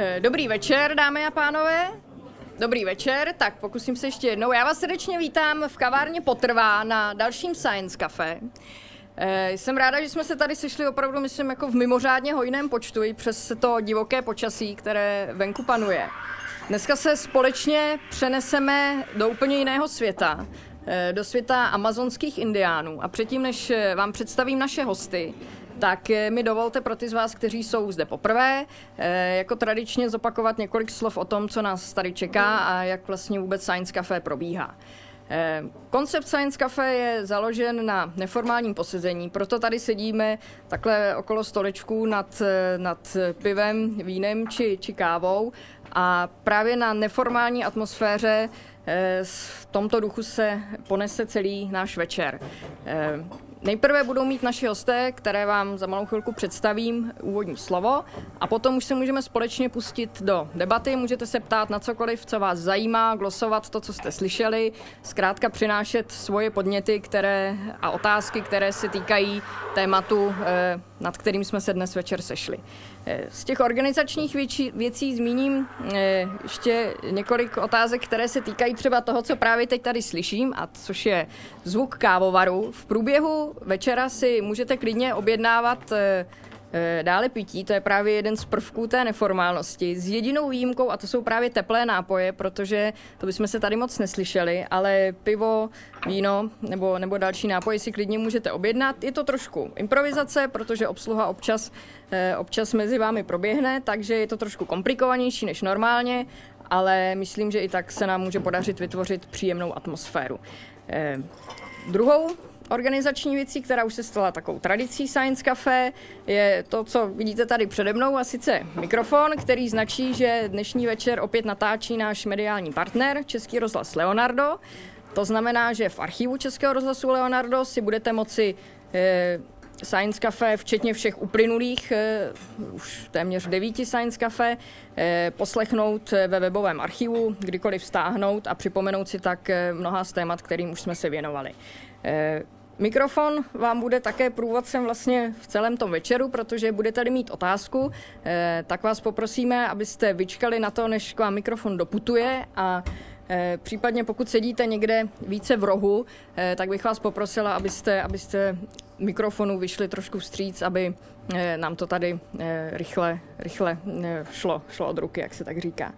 Eh, Dobrý večer, dámy a pánové. Dobrý večer, tak pokusím se ještě jednou. Já vás srdečně vítám v kavárně Potrvá na dalším Science Café. Eh, Jsem ráda, že jsme se tady sešli opravdu, myslím, jako v mimořádně hojném počtu i přes to divoké počasí, které venku panuje. Dneska se společně přeneseme do úplně jiného světa, eh, do světa amazonských indiánů. A předtím, než vám představím naše hosty, tak eh, mi dovolte pro ty z vás, kteří jsou zde poprvé, eh, jako tradičně zopakovat několik slov o tom, co nás tady čeká a jak vlastně vůbec Science Café probíhá. Eh, Koncept Science Cafe je založen na neformálním posezení, proto tady sedíme takhle okolo stolečků nad, nad pivem, vínem či, či kávou a právě na neformální atmosféře v tomto duchu se ponese celý náš večer. Eh, Nejprve budou mít naši hosté, které vám za malou chvilku představím, úvodní slovo a potom už se můžeme společně pustit do debaty. Můžete se ptát na cokoliv, co vás zajímá, glosovat to, co jste slyšeli, zkrátka přinášet svoje podněty které, a otázky, které se týkají tématu, eh, nad kterým jsme se dnes večer sešli. Eh, Z těch organizačních věcí, věcí zmíním eh, ještě několik otázek, které se týkají třeba toho, co právě teď tady slyším, a což je zvuk kávovaru. V průběhu večera si můžete klidně objednávat eh, dále pití, to je právě jeden z prvků té neformálnosti, s jedinou výjimkou, a to jsou právě teplé nápoje, protože to bychom se tady moc neslyšeli, ale pivo, víno nebo, nebo další nápoje si klidně můžete objednat. Je to trošku improvizace, protože obsluha občas, eh, občas mezi vámi proběhne, takže je to trošku komplikovanější než normálně, ale myslím, že i tak se nám může podařit vytvořit příjemnou atmosféru. Eh, Druhou organizační věcí, která už se stala takovou tradicí Science Café, je to, co vidíte tady přede mnou, a sice mikrofon, který značí, že dnešní večer opět natáčí náš mediální partner, Český rozhlas Leonardo. To znamená, že v archivu Českého rozhlasu Leonardo si budete moci eh, Science Café, včetně všech uplynulých, eh, už téměř devíti Science Café, eh, poslechnout ve webovém archivu, kdykoliv stáhnout a připomenout si tak eh, mnoha z témat, kterým už jsme se věnovali. Mikrofon vám bude také průvodcem vlastně v celém tom večeru, protože budete-li mít otázku, eh, tak vás poprosíme, abyste vyčkali na to, než k vám mikrofon doputuje a eh, případně pokud sedíte někde více v rohu, eh, tak bych vás poprosila, abyste, abyste mikrofonu vyšli trošku vstříc, aby nám to tady rychle, rychle šlo, šlo od ruky, jak se tak říká.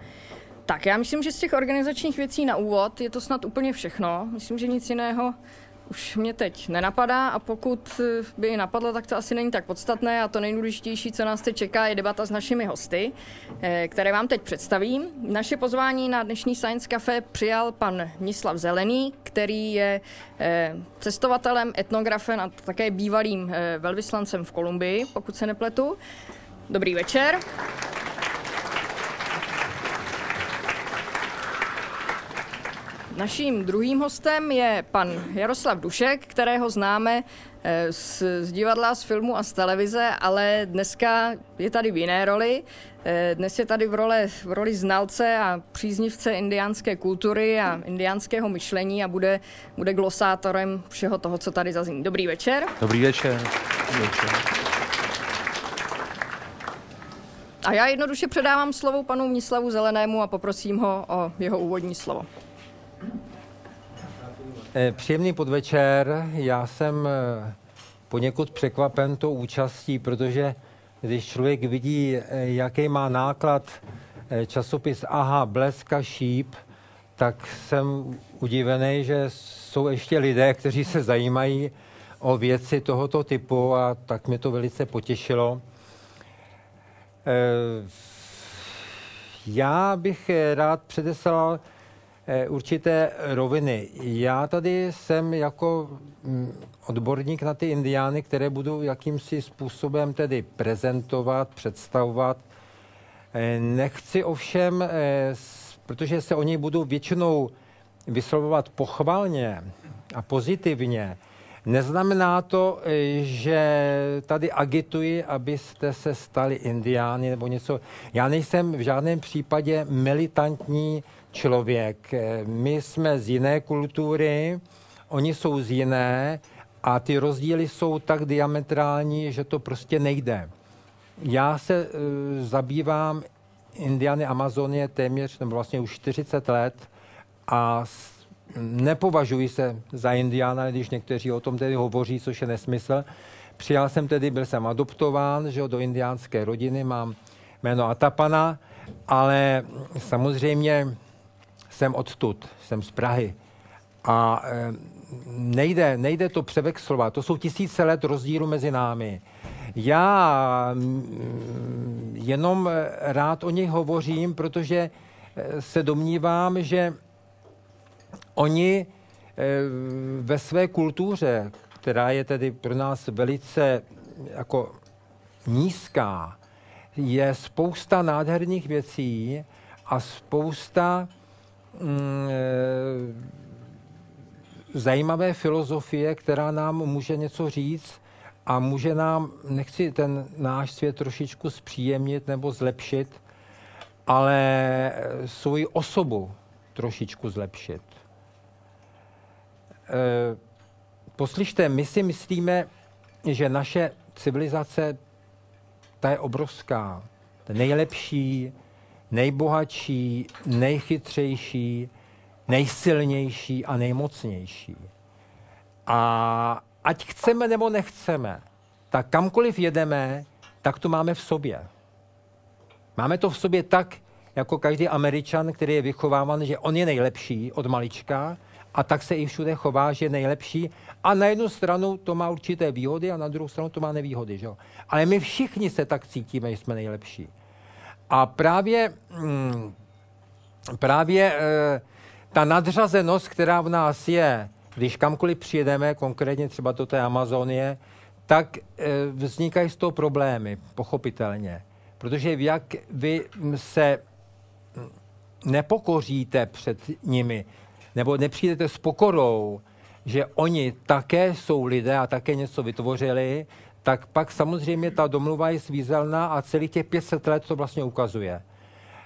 Tak já myslím, že z těch organizačních věcí na úvod je to snad úplně všechno. Myslím, že nic jiného už mě teď nenapadá a pokud eh, by i napadlo, tak to asi není tak podstatné a to nejdůležitější, co nás teď čeká, je debata s našimi hosty, eh, které vám teď představím. Naše pozvání na dnešní Science Café přijal pan Nislav Zelený, který je eh, cestovatelem, etnografem a také bývalým velvyslancem v Kolumbii, pokud se nepletu. Dobrý večer. Naším druhým hostem je pan Jaroslav Dušek, kterého známe eh, z, z divadla, z filmu a z televize, ale dneska je tady v jiné roli. Eh, Dnes je tady v, role, v roli znalce a příznivce indiánské kultury a indiánského myšlení a bude, bude glosátorem všeho toho, co tady zazní. Dobrý večer. Dobrý večer. Dobrý večer. A já jednoduše předávám slovo panu Mnislavu Zelenému a poprosím ho o jeho úvodní slovo. Eh, Příjemný podvečer. Já jsem eh, poněkud překvapen tou účastí, protože když člověk vidí, eh, jaký má náklad časopis Aha, Blesk a Šíp, tak jsem udivený, že jsou ještě lidé, kteří se zajímají o věci tohoto typu a tak mě to velice potěšilo. Já bych rád předeslal určité roviny. Já tady jsem jako mm, odborník na ty indiány, které budu jakýmsi způsobem tedy prezentovat, představovat. Eh, Nechci ovšem, eh, protože se o nich budu většinou vyslovovat pochvalně a pozitivně, Neznamená to, eh, že tady agituji, abyste se stali indiány nebo něco. Já nejsem v žádném případě militantní člověk. Eh, My jsme z jiné kultury, oni jsou z jiné a ty rozdíly jsou tak diametrální, že to prostě nejde. Já se eh, zabývám Indiany Amazonie téměř, nebo vlastně už 40 let a nepovažuji se za Indiána, když někteří o tom tedy hovoří, což je nesmysl. Přijal jsem tedy, byl jsem adoptován že do indiánské rodiny, mám jméno Atapana, ale samozřejmě odtud, jsem z Prahy. A e, nejde, nejde to převexlovat. To jsou tisíce let rozdílu mezi námi. Já mm, jenom rád o nich hovořím, protože e, se domnívám, že oni e, ve své kultuře, která je tedy pro nás velice jako nízká, je spousta nádherných věcí a spousta mm, zajímavé filozofie, která nám může něco říct a může nám, nechci ten náš svět trošičku zpříjemnit nebo zlepšit, ale svoji osobu trošičku zlepšit. E, poslyšte, my si myslíme, že naše civilizace, ta je obrovská, nejlepší, nejbohatší, nejchytřejší, nejsilnější a nejmocnější. A ať chceme nebo nechceme, tak kamkoliv jedeme, tak to máme v sobě. Máme to v sobě tak, jako každý američan, který je vychováván, že on je nejlepší od malička a tak se i všude chová, že je nejlepší. A na jednu stranu to má určité výhody a na druhou stranu to má nevýhody. Že? Ale my všichni se tak cítíme, že jsme nejlepší. A právě, mm, právě e, ta nadřazenost, která v nás je, když kamkoliv přijedeme, konkrétně třeba do té Amazonie, tak e, vznikají z toho problémy, pochopitelně. Protože jak vy se nepokoříte před nimi, nebo nepřijdete s pokorou, že oni také jsou lidé a také něco vytvořili, tak pak samozřejmě ta domluva je svízelná a celých těch 500 let to vlastně ukazuje.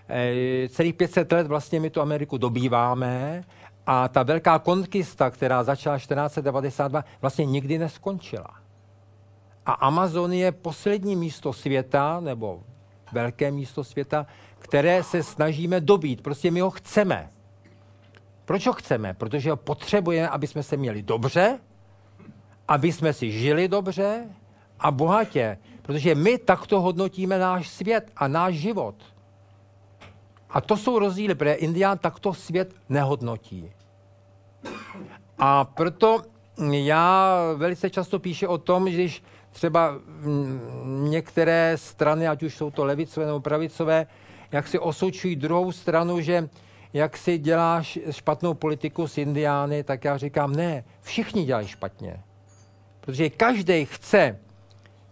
Eh, celých 500 let vlastně my tu Ameriku dobýváme a ta velká konkista, která začala 1492, vlastně nikdy neskončila. A Amazon je poslední místo světa, nebo velké místo světa, které se snažíme dobít. Prostě my ho chceme. Proč ho chceme? Protože ho potřebujeme, aby jsme se měli dobře, aby jsme si žili dobře a bohatě. Protože my takto hodnotíme náš svět a náš život. A to jsou rozdíly, protože Indián takto svět nehodnotí. A proto já velice často píšu o tom, že když třeba některé strany, ať už jsou to levicové nebo pravicové, jak si osočují druhou stranu, že jak si děláš špatnou politiku s Indiány, tak já říkám, ne, všichni dělají špatně. Protože každý chce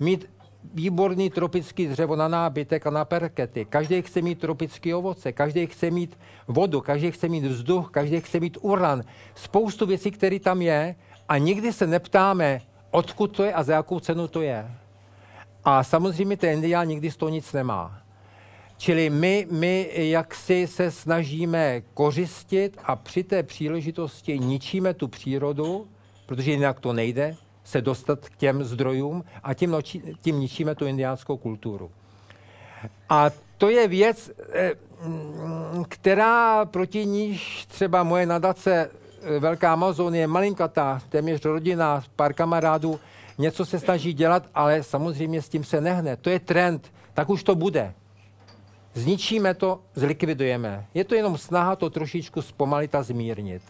mít výborný tropický dřevo na nábytek a na perkety. Každý chce mít tropické ovoce, každý chce mít vodu, každý chce mít vzduch, každý chce mít uran. Spoustu věcí, které tam je a nikdy se neptáme, odkud to je a za jakou cenu to je. A samozřejmě ten indián nikdy z toho nic nemá. Čili my, my jaksi se snažíme kořistit a při té příležitosti ničíme tu přírodu, protože jinak to nejde, se dostat k těm zdrojům a tím, noči, tím ničíme tu indiánskou kulturu. A to je věc, eh, která proti níž třeba moje nadace eh, Velká Amazonie, malinkatá, téměř rodina, pár kamarádů, něco se snaží dělat, ale samozřejmě s tím se nehne. To je trend, tak už to bude. Zničíme to, zlikvidujeme. Je to jenom snaha to trošičku zpomalit a zmírnit.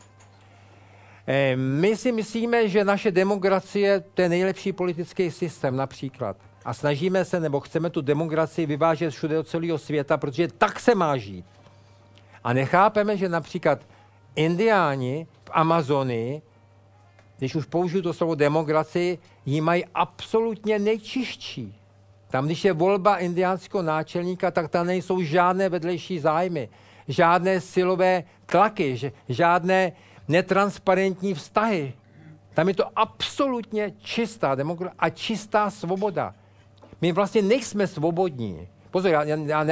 Eh, my si myslíme, že naše demokracie to je nejlepší politický systém například. A snažíme se, nebo chceme tu demokracii vyvážet všude do celého světa, protože tak se má žít. A nechápeme, že například indiáni v Amazonii, když už použiju to slovo demokracii, ji mají absolutně nejčišší. Tam, když je volba indiánského náčelníka, tak tam nejsou žádné vedlejší zájmy, žádné silové tlaky, žádné netransparentní vztahy. Tam je to absolutně čistá demokracie a čistá svoboda. My vlastně nejsme svobodní. Pozor, já, já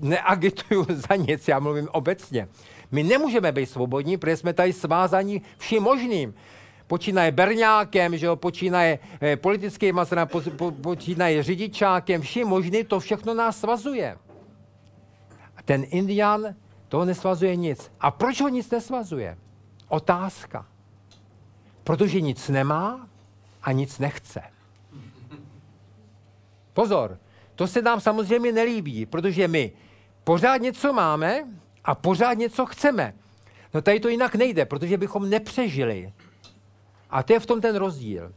neagituju za nic, já mluvím obecně. My nemůžeme být svobodní, protože jsme tady svázaní vším možným. Počínaje berňákem, že jo, počínaje eh, politickým po, po, počínaje řidičákem, vším možným, to všechno nás svazuje. Ten Indian toho nesvazuje nic. A proč ho nic nesvazuje? Otázka. Protože nic nemá a nic nechce. Pozor, to se nám samozřejmě nelíbí, protože my pořád něco máme a pořád něco chceme. No tady to jinak nejde, protože bychom nepřežili. A to je v tom ten rozdíl.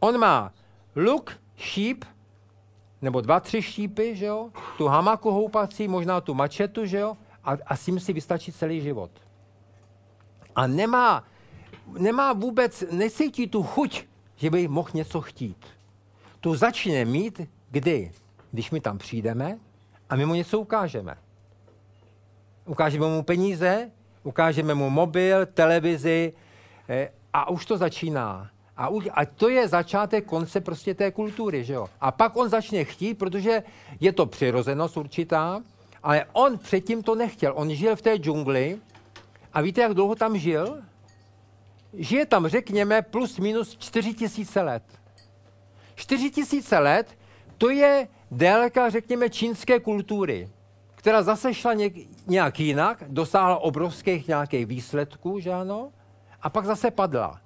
On má luk, šíp, nebo dva, tři šípy, že jo? tu hamaku houpací, možná tu mačetu, že jo? A, a s tím si vystačí celý život. A nemá, nemá vůbec, necítí tu chuť, že by mohl něco chtít. Tu začne mít kdy? Když my tam přijdeme a my mu něco ukážeme. Ukážeme mu peníze, ukážeme mu mobil, televizi eh, a už to začíná. A, už, a to je začátek konce prostě té kultury, že jo. A pak on začne chtít, protože je to přirozenost určitá, ale on předtím to nechtěl. On žil v té džungli a víte, jak dlouho tam žil? Žije tam, řekněme, plus minus 4 tisíce let. 4 tisíce let, to je délka, řekněme, čínské kultury, která zase šla nějak jinak, dosáhla obrovských nějakých výsledků, že ano, a pak zase padla.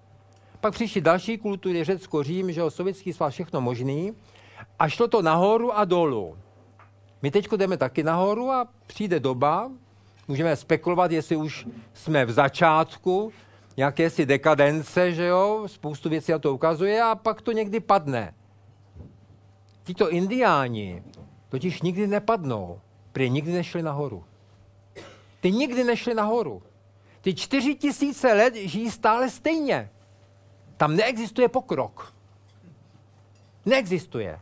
Pak přišly další kultury, Řecko, Řím, že jo, sovětský svaz, všechno možný. A šlo to nahoru a dolů. My teď jdeme taky nahoru a přijde doba, můžeme spekulovat, jestli už jsme v začátku jakési dekadence, že jo, spoustu věcí na to ukazuje a pak to někdy padne. Tito indiáni totiž nikdy nepadnou, protože nikdy nešli nahoru. Ty nikdy nešli nahoru. Ty čtyři tisíce let žijí stále stejně. Tam neexistuje pokrok. Neexistuje.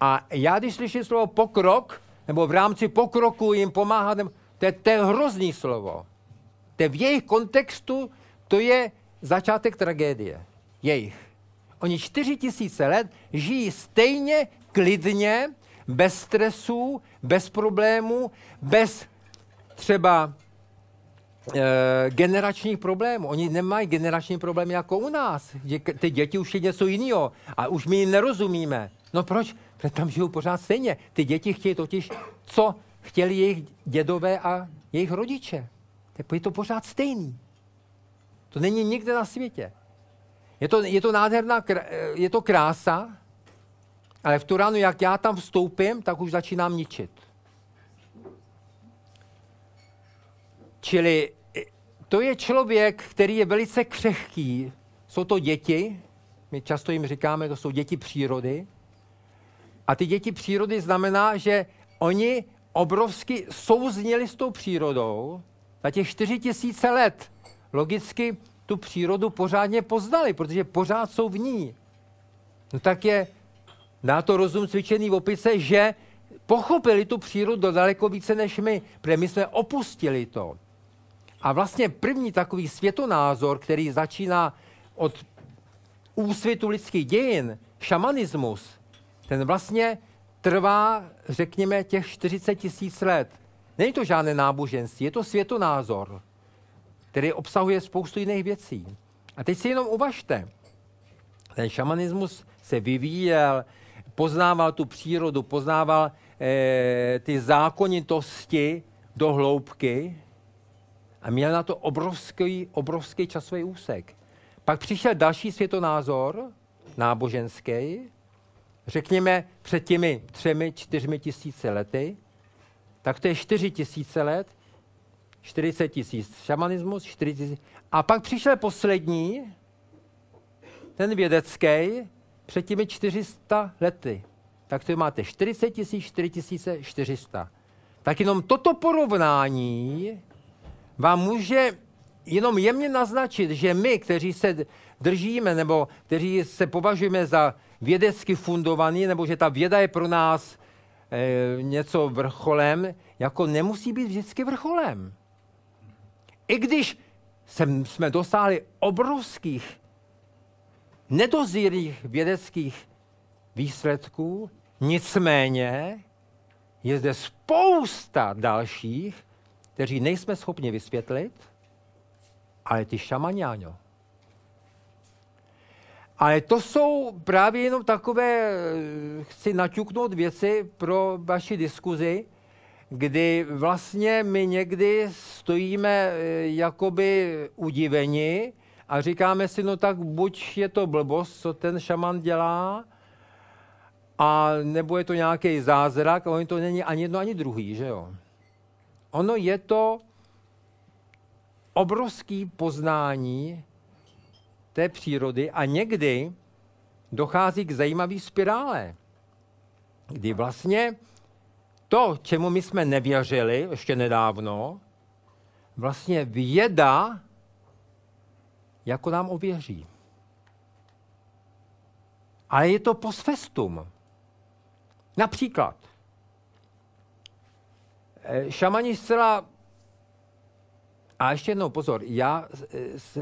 A já, když slyším slovo pokrok, nebo v rámci pokroku jim pomáhat, to je, to je hrozný slovo. To je v jejich kontextu, to je začátek tragédie. Jejich. Oni čtyři tisíce let žijí stejně klidně, bez stresů, bez problémů, bez třeba e, generačních problémů. Oni nemají generační problémy jako u nás. Ty děti už je něco jiného a už my nerozumíme. No proč? Protože tam žijou pořád stejně. Ty děti chtějí totiž, co chtěli jejich dědové a jejich rodiče. Je to pořád stejný. To není nikde na světě. Je to, je to nádherná, je to krása, ale v tu ránu, jak já tam vstoupím, tak už začínám ničit. Čili eh, to je člověk, který je velice křehký. Jsou to děti, my často jim říkáme, to jsou děti přírody. A ty děti přírody znamená, že oni obrovsky souzněli s tou přírodou za těch čtyři tisíce let. Logicky tu přírodu pořádně poznali, protože pořád jsou v ní. No tak je, dá to rozum cvičený v opice, že pochopili tu přírodu daleko více než my, protože my jsme opustili to. A vlastně první takový světonázor, který začíná od úsvitu lidských dějin, šamanismus, ten vlastně trvá, řekněme, těch 40 tisíc let. Není to žádné náboženství, je to světonázor, který obsahuje spoustu jiných věcí. A teď si jenom uvažte. Ten šamanismus se vyvíjel, poznával tu přírodu, poznával eh, ty zákonitosti do hloubky, a měl na to obrovský, obrovský časový úsek. Pak přišel další světonázor, náboženský, řekněme před těmi třemi, čtyřmi tisíce lety, tak to je čtyři tisíce let, 40 tisíc šamanismus, 40 tisíc. A pak přišel poslední, ten vědecký, před těmi 400 lety. Tak to máte 40 tisíc, 4 tisíce, 400. Tak jenom toto porovnání vám může jenom jemně naznačit, že my, kteří se držíme nebo kteří se považujeme za vědecky fundovaný, nebo že ta věda je pro nás e, něco vrcholem, jako nemusí být vždycky vrcholem. I když jsem, jsme dosáhli obrovských, nedozírných vědeckých výsledků, nicméně je zde spousta dalších, kteří nejsme schopni vysvětlit, ale ty šamaniáňo. Ale to jsou právě jenom takové, chci naťuknout věci pro vaši diskuzi, kdy vlastně my někdy stojíme eh, jakoby udiveni a říkáme si, no tak buď je to blbost, co ten šaman dělá, a nebo je to nějaký zázrak, a ono to není ani jedno, ani druhý, že jo. Ono je to obrovský poznání té přírody a někdy dochází k zajímavé spirále, kdy vlastně to, čemu my jsme nevěřili ještě nedávno, vlastně věda jako nám ověří. Ale je to post festum. Například, eh, šamani zcela a ještě jednou pozor, já,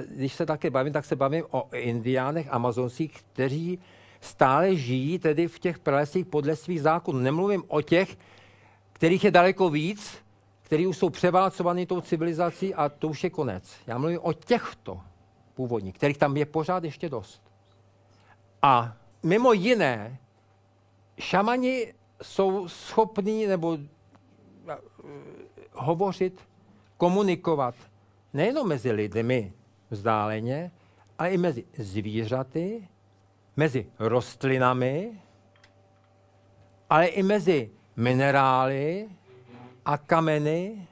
když se také bavím, tak se bavím o indiánech amazoncích, kteří stále žijí tedy v těch pralesích podle svých zákonů. Nemluvím o těch, kterých je daleko víc, kteří už jsou převálcovaní tou civilizací a to už je konec. Já mluvím o těchto původních, kterých tam je pořád ještě dost. A mimo jiné, šamani jsou schopní nebo eh, hovořit, komunikovat nejenom mezi lidmi vzdáleně, ale i mezi zvířaty, mezi rostlinami, ale i mezi minerály a kameny,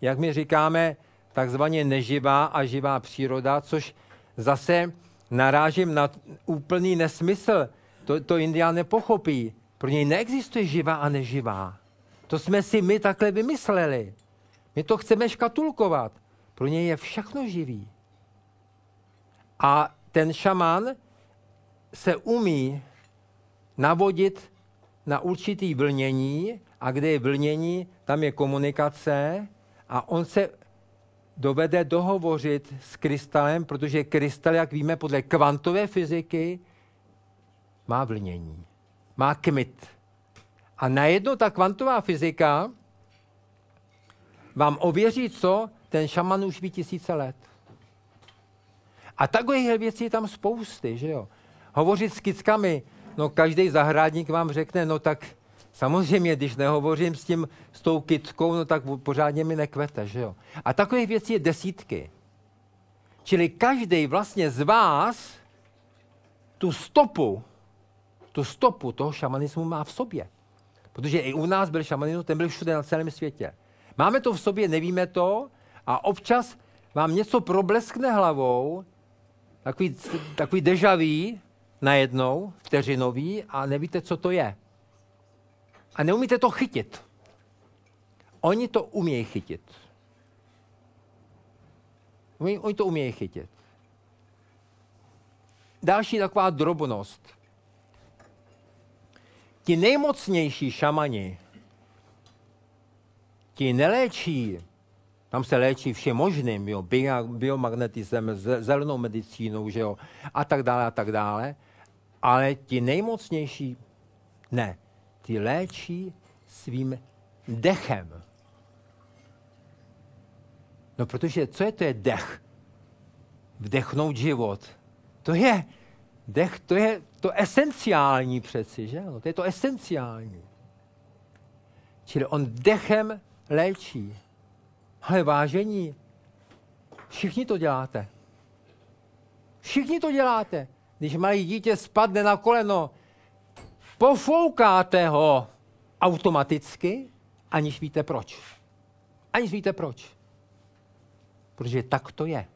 jak my říkáme, takzvaně neživá a živá příroda, což zase narážím na úplný nesmysl. To, to Indián nepochopí. Pro něj neexistuje živá a neživá. To jsme si my takhle vymysleli. My to chceme škatulkovat. Pro něj je všechno živý. A ten šaman se umí navodit na určitý vlnění a kde je vlnění, tam je komunikace a on se dovede dohovořit s krystalem, protože krystal, jak víme, podle kvantové fyziky má vlnění, má kmit. A najednou ta kvantová fyzika vám ověří, co ten šaman už ví tisíce let. A takových věcí je tam spousty, že jo. Hovořit s kickami, no každý zahradník vám řekne, no tak samozřejmě, když nehovořím s tím, s tou kytkou, no tak pořádně mi nekvete, že jo. A takových věcí je desítky. Čili každý vlastně z vás tu stopu, tu stopu toho šamanismu má v sobě. Protože i u nás byl šamanismus, ten byl všude na celém světě. Máme to v sobě, nevíme to a občas vám něco probleskne hlavou, takový, takový dežavý najednou, vteřinový a nevíte, co to je. A neumíte to chytit. Oni to umějí chytit. Oni, oni to umějí chytit. Další taková drobnost. Ti nejmocnější šamani ti neléčí, tam se léčí všem možným, jo, biomagnetismem, zelenou medicínou, že jo, a tak dále, a tak dále. Ale ti nejmocnější ne. Ty léčí svým dechem. No protože co je to je dech? Vdechnout život. To je dech, to je to esenciální přeci, že? No, to je to esenciální. Čili on dechem léčí. Ale vážení, všichni to děláte. Všichni to děláte. Když mají dítě spadne na koleno, pofoukáte ho automaticky, aniž víte proč. Aniž víte proč. Protože tak to je.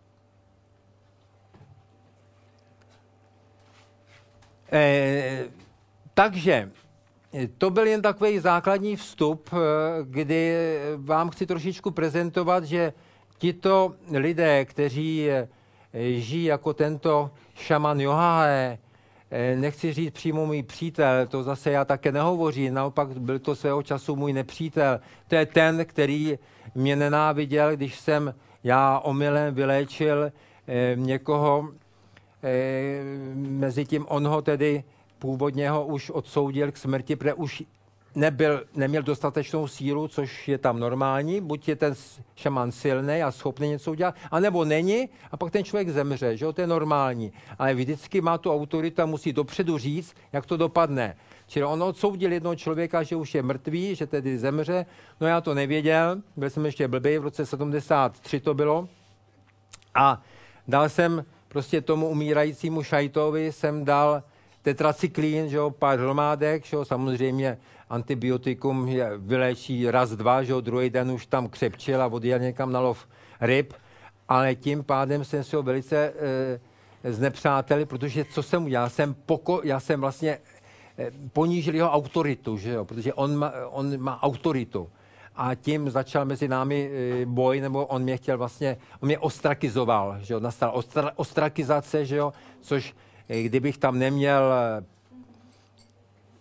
E, takže to byl jen takový základní vstup, eh, kdy vám chci trošičku prezentovat, že tito lidé, kteří eh, žijí jako tento šaman Johae, eh, nechci říct přímo můj přítel, to zase já také nehovořím, naopak byl to svého času můj nepřítel. To je ten, který mě nenáviděl, když jsem já omylem vyléčil někoho, mezi tím on ho tedy původně ho už odsoudil k smrti, protože už nebyl, neměl dostatečnou sílu, což je tam normální, buď je ten šaman silný a schopný něco udělat, anebo není a pak ten člověk zemře, že jo, to je normální. Ale vždycky má tu autorita, musí dopředu říct, jak to dopadne. Čili on odsoudil jednoho člověka, že už je mrtvý, že tedy zemře. No já to nevěděl, byl jsem ještě blbý, v roce 73 to bylo. A dal jsem prostě tomu umírajícímu šajtovi, jsem dal tetracyklín, že jo, pár hromádek, že jo, samozřejmě antibiotikum je, vylečí raz, dva, že jo, druhý den už tam křepčil a odjel někam na lov ryb, ale tím pádem jsem si ho velice e, znepřáteli, protože co jsem udělal, jsem poko, já jsem vlastně e, ponížil jeho autoritu, že jo, protože on má, on má autoritu. A tím začal mezi námi e, boj, nebo on mě chtěl vlastně, on mě ostrakizoval, že jo, nastal ostra, ostrakizace, že jo, což kdybych tam neměl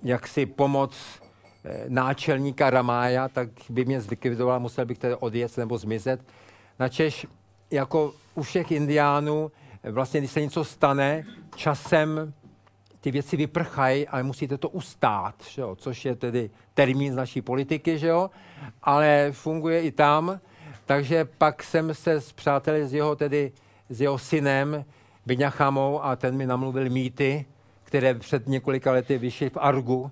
jaksi pomoc Eh, náčelníka Ramája, tak by mě zlikvidoval, musel bych tedy odjet nebo zmizet. Načež jako u všech indiánů, eh, vlastně když se něco stane, časem ty věci vyprchají, ale musíte to ustát, že jo? což je tedy termín z naší politiky, že jo? ale funguje i tam. Takže pak jsem se s přáteli s jeho, tedy, s jeho synem Byňachamou a ten mi namluvil mýty, které před několika lety vyšly v Argu,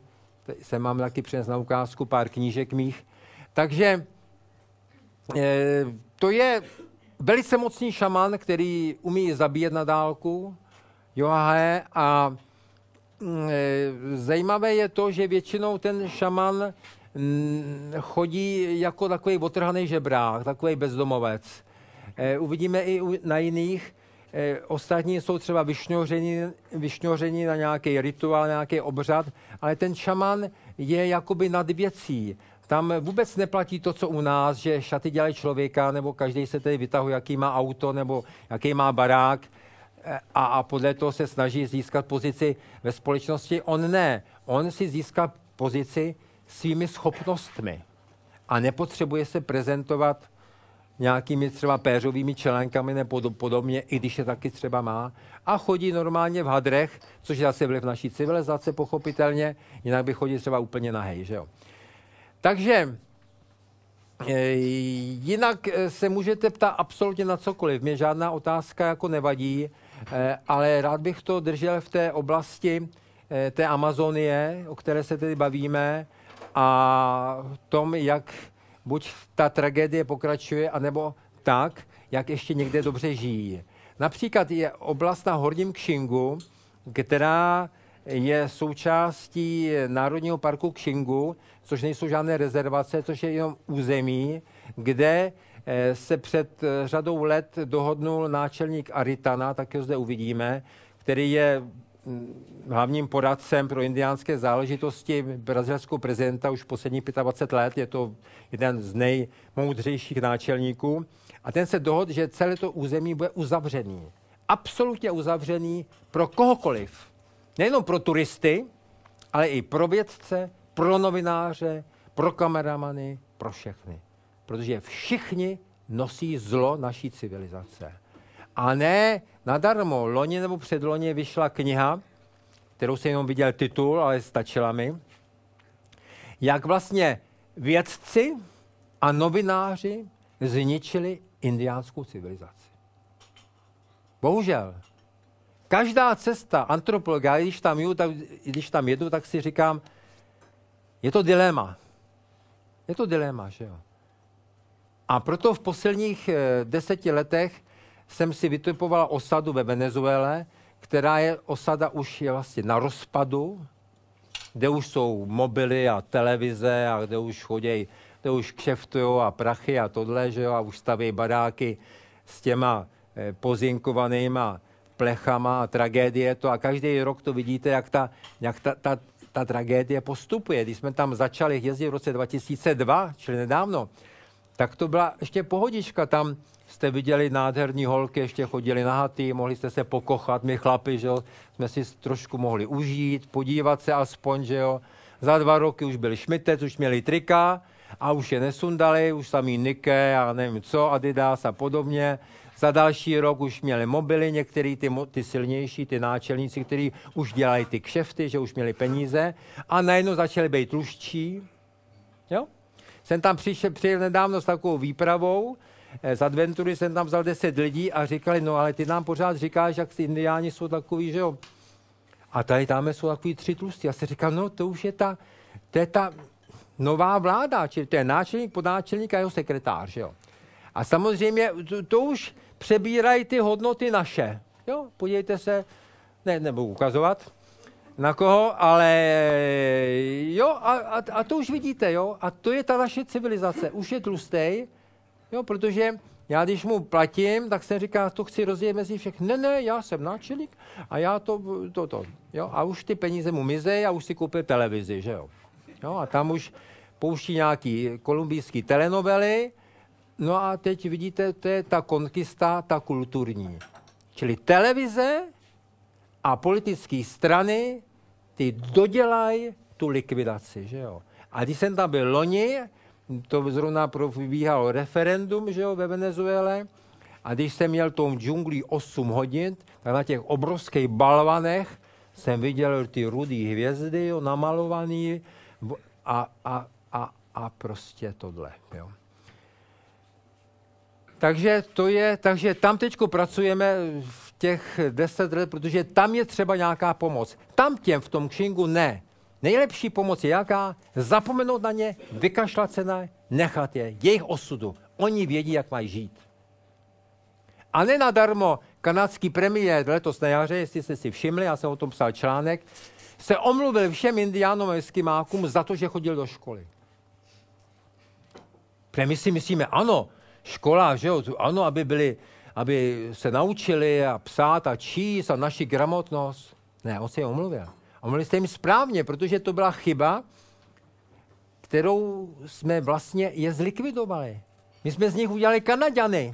jsem mám taky přines na ukázku pár knížek mých. Takže e, to je velice mocný šaman, který umí zabíjet na dálku, Johahe, a e, zajímavé je to, že většinou ten šaman mm, chodí jako takový otrhaný žebrák, takový bezdomovec. E, uvidíme i na jiných. E, ostatní jsou třeba vyšňoření, vyšňoření na nějaký rituál, nějaký obřad, ale ten šaman je jakoby nad věcí. Tam vůbec neplatí to, co u nás, že šaty dělají člověka, nebo každý se tedy vytahuje, jaký má auto, nebo jaký má barák e, a, a podle toho se snaží získat pozici ve společnosti. On ne. On si získá pozici svými schopnostmi a nepotřebuje se prezentovat nějakými třeba péřovými čelenkami nebo podobně, i když je taky třeba má. A chodí normálně v hadrech, což je zase vliv naší civilizace, pochopitelně, jinak by chodil třeba úplně nahej, že jo. Takže e, jinak e, se můžete ptát absolutně na cokoliv. Mě žádná otázka jako nevadí, e, ale rád bych to držel v té oblasti té Amazonie, o které se tedy bavíme, a tom, jak buď ta tragédie pokračuje, anebo tak, jak ještě někde dobře žijí. Například je oblast na Horním Kšingu, která je součástí Národního parku Kšingu, což nejsou žádné rezervace, což je jenom území, kde eh, se před eh, řadou let dohodnul náčelník Aritana, tak ho zde uvidíme, který je hlavním poradcem pro indiánské záležitosti brazilského prezidenta už posledních 25 let. Je to jeden z nejmoudřejších náčelníků. A ten se dohodl, že celé to území bude uzavřený. Absolutně uzavřený pro kohokoliv. Nejenom pro turisty, ale i pro vědce, pro novináře, pro kameramany, pro všechny. Protože všichni nosí zlo naší civilizace. A ne nadarmo. Loni nebo předloni vyšla kniha, kterou jsem jenom viděl titul, ale stačila mi, jak vlastně vědci a novináři zničili indiánskou civilizaci. Bohužel. Každá cesta antropologa, když tam, jdu, tak, když tam jedu, tak si říkám, je to dilema. Je to dilema, že jo. A proto v posledních eh, deseti letech jsem si vytipoval osadu ve Venezuele, která je osada už je vlastně na rozpadu, kde už jsou mobily a televize a kde už chodí, kde už kšeftují a prachy a tohle, že jo, a už staví baráky s těma eh, pozinkovanýma plechama a tragédie to a každý rok to vidíte, jak ta, jak ta, ta, ta tragédie postupuje. Když jsme tam začali jezdit v roce 2002, čili nedávno, tak to byla ještě pohodička. Tam jste viděli nádherní holky, ještě chodili na haty, mohli jste se pokochat, my chlapi, že jo, jsme si trošku mohli užít, podívat se aspoň, že jo. Za dva roky už byli šmitec, už měli trika a už je nesundali, už samý Nike a nevím co, Adidas a podobně. za další rok už měli mobily, některý ty, ty silnější, ty náčelníci, kteří už dělají ty kšefty, že už měli peníze a najednou začali být tluštší. Jo? Jsem tam přišel, přijel nedávno s takovou výpravou, z adventury jsem tam vzal 10 lidí a říkali, no ale ty nám pořád říkáš, jak ty indiáni jsou takový, že jo. A tady tam jsou takový tři tlustí. Já se říkal, no to už je ta, to je ta nová vláda, čili to je náčelník, podnáčelník a jeho sekretář, že jo. A samozřejmě to, to už přebírají ty hodnoty naše. Jo, podívejte se, ne, nebudu ukazovat, na koho, ale jo, a, a, a to už vidíte, jo, a to je ta naše civilizace. Už je tlustej, jo, protože já když mu platím, tak jsem říká, to chci rozjet mezi všech. Ne, ne, já jsem náčelník a já to, to, to, jo, a už ty peníze mu mizejí a už si koupil televizi, že jo. jo a tam už pouští nějaký kolumbijský telenovely, no a teď vidíte, to je ta konkista, ta kulturní. Čili televize a politické strany ty dodělají tu likvidaci, že jo. A když jsem tam byl loni, to zrovna probíhalo referendum, že jo, ve Venezuele, a když jsem měl tom džunglí 8 hodin, tak na těch obrovských balvanech jsem viděl ty rudý hvězdy, jo, namalovaný a, a, a, a prostě tohle, jo. Takže to je, takže tam teď pracujeme v těch deset let, protože tam je třeba nějaká pomoc. Tam těm v tom kšingu ne. Nejlepší pomoc je jaká? Zapomenout na ně, vykašlat se na ně, nechat je, jejich osudu. Oni vědí, jak mají žít. A nenadarmo kanadský premiér letos na jaře, jestli jste si všimli, já jsem o tom psal článek, se omluvil všem indiánům a eskimákům za to, že chodil do školy. Protože my si myslíme, ano, škola, že jo, ano, aby, byli, aby se naučili a psát a číst a naši gramotnost. Ne, on se je omluvil. Omluvili jste jim správně, protože to byla chyba, kterou jsme vlastně je zlikvidovali. My jsme z nich udělali Kanaďany.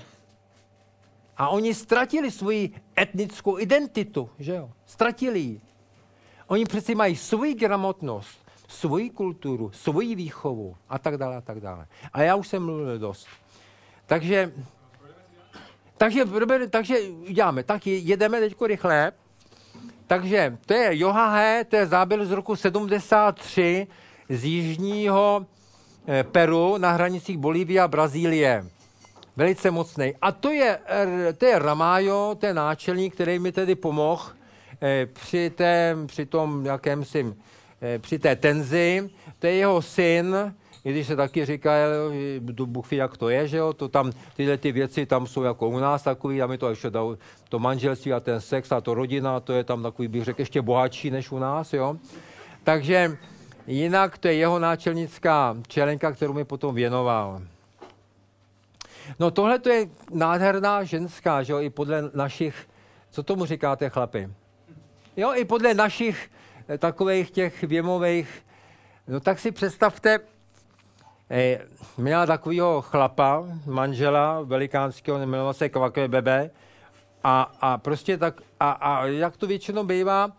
A oni ztratili svoji etnickou identitu, že jo? Ztratili ji. Oni přeci mají svoji gramotnost, svoji kulturu, svoji výchovu a tak dále a tak dále. A já už jsem mluvil dost. Takže, takže, takže děláme, tak jedeme teď rychle. Takže to je Johahe, to je záběr z roku 73 z jižního eh, Peru na hranicích Bolívie a Brazílie. Velice mocný. A to je, to je Ramajo, to je náčelník, který mi tedy pomohl eh, při, té, při tom eh, při té tenzi. To je jeho syn, i když se taky říká, Bůh ví, jak to je, že jo, to tam, tyhle ty věci tam jsou jako u nás takový, a mi to ještě dal, to manželství a ten sex a to rodina, to je tam takový, bych řekl, ještě bohatší než u nás, jo. Takže jinak to je jeho náčelnická čelenka, kterou mi potom věnoval. No tohle to je nádherná ženská, že jo, i podle našich, co tomu říkáte chlapi? Jo, i podle našich takových těch věmových, no tak si představte, eh, měla takového chlapa, manžela velikánského, jmenoval se Kvakve Bebe, a, a prostě tak, a, a jak to většinou bývá,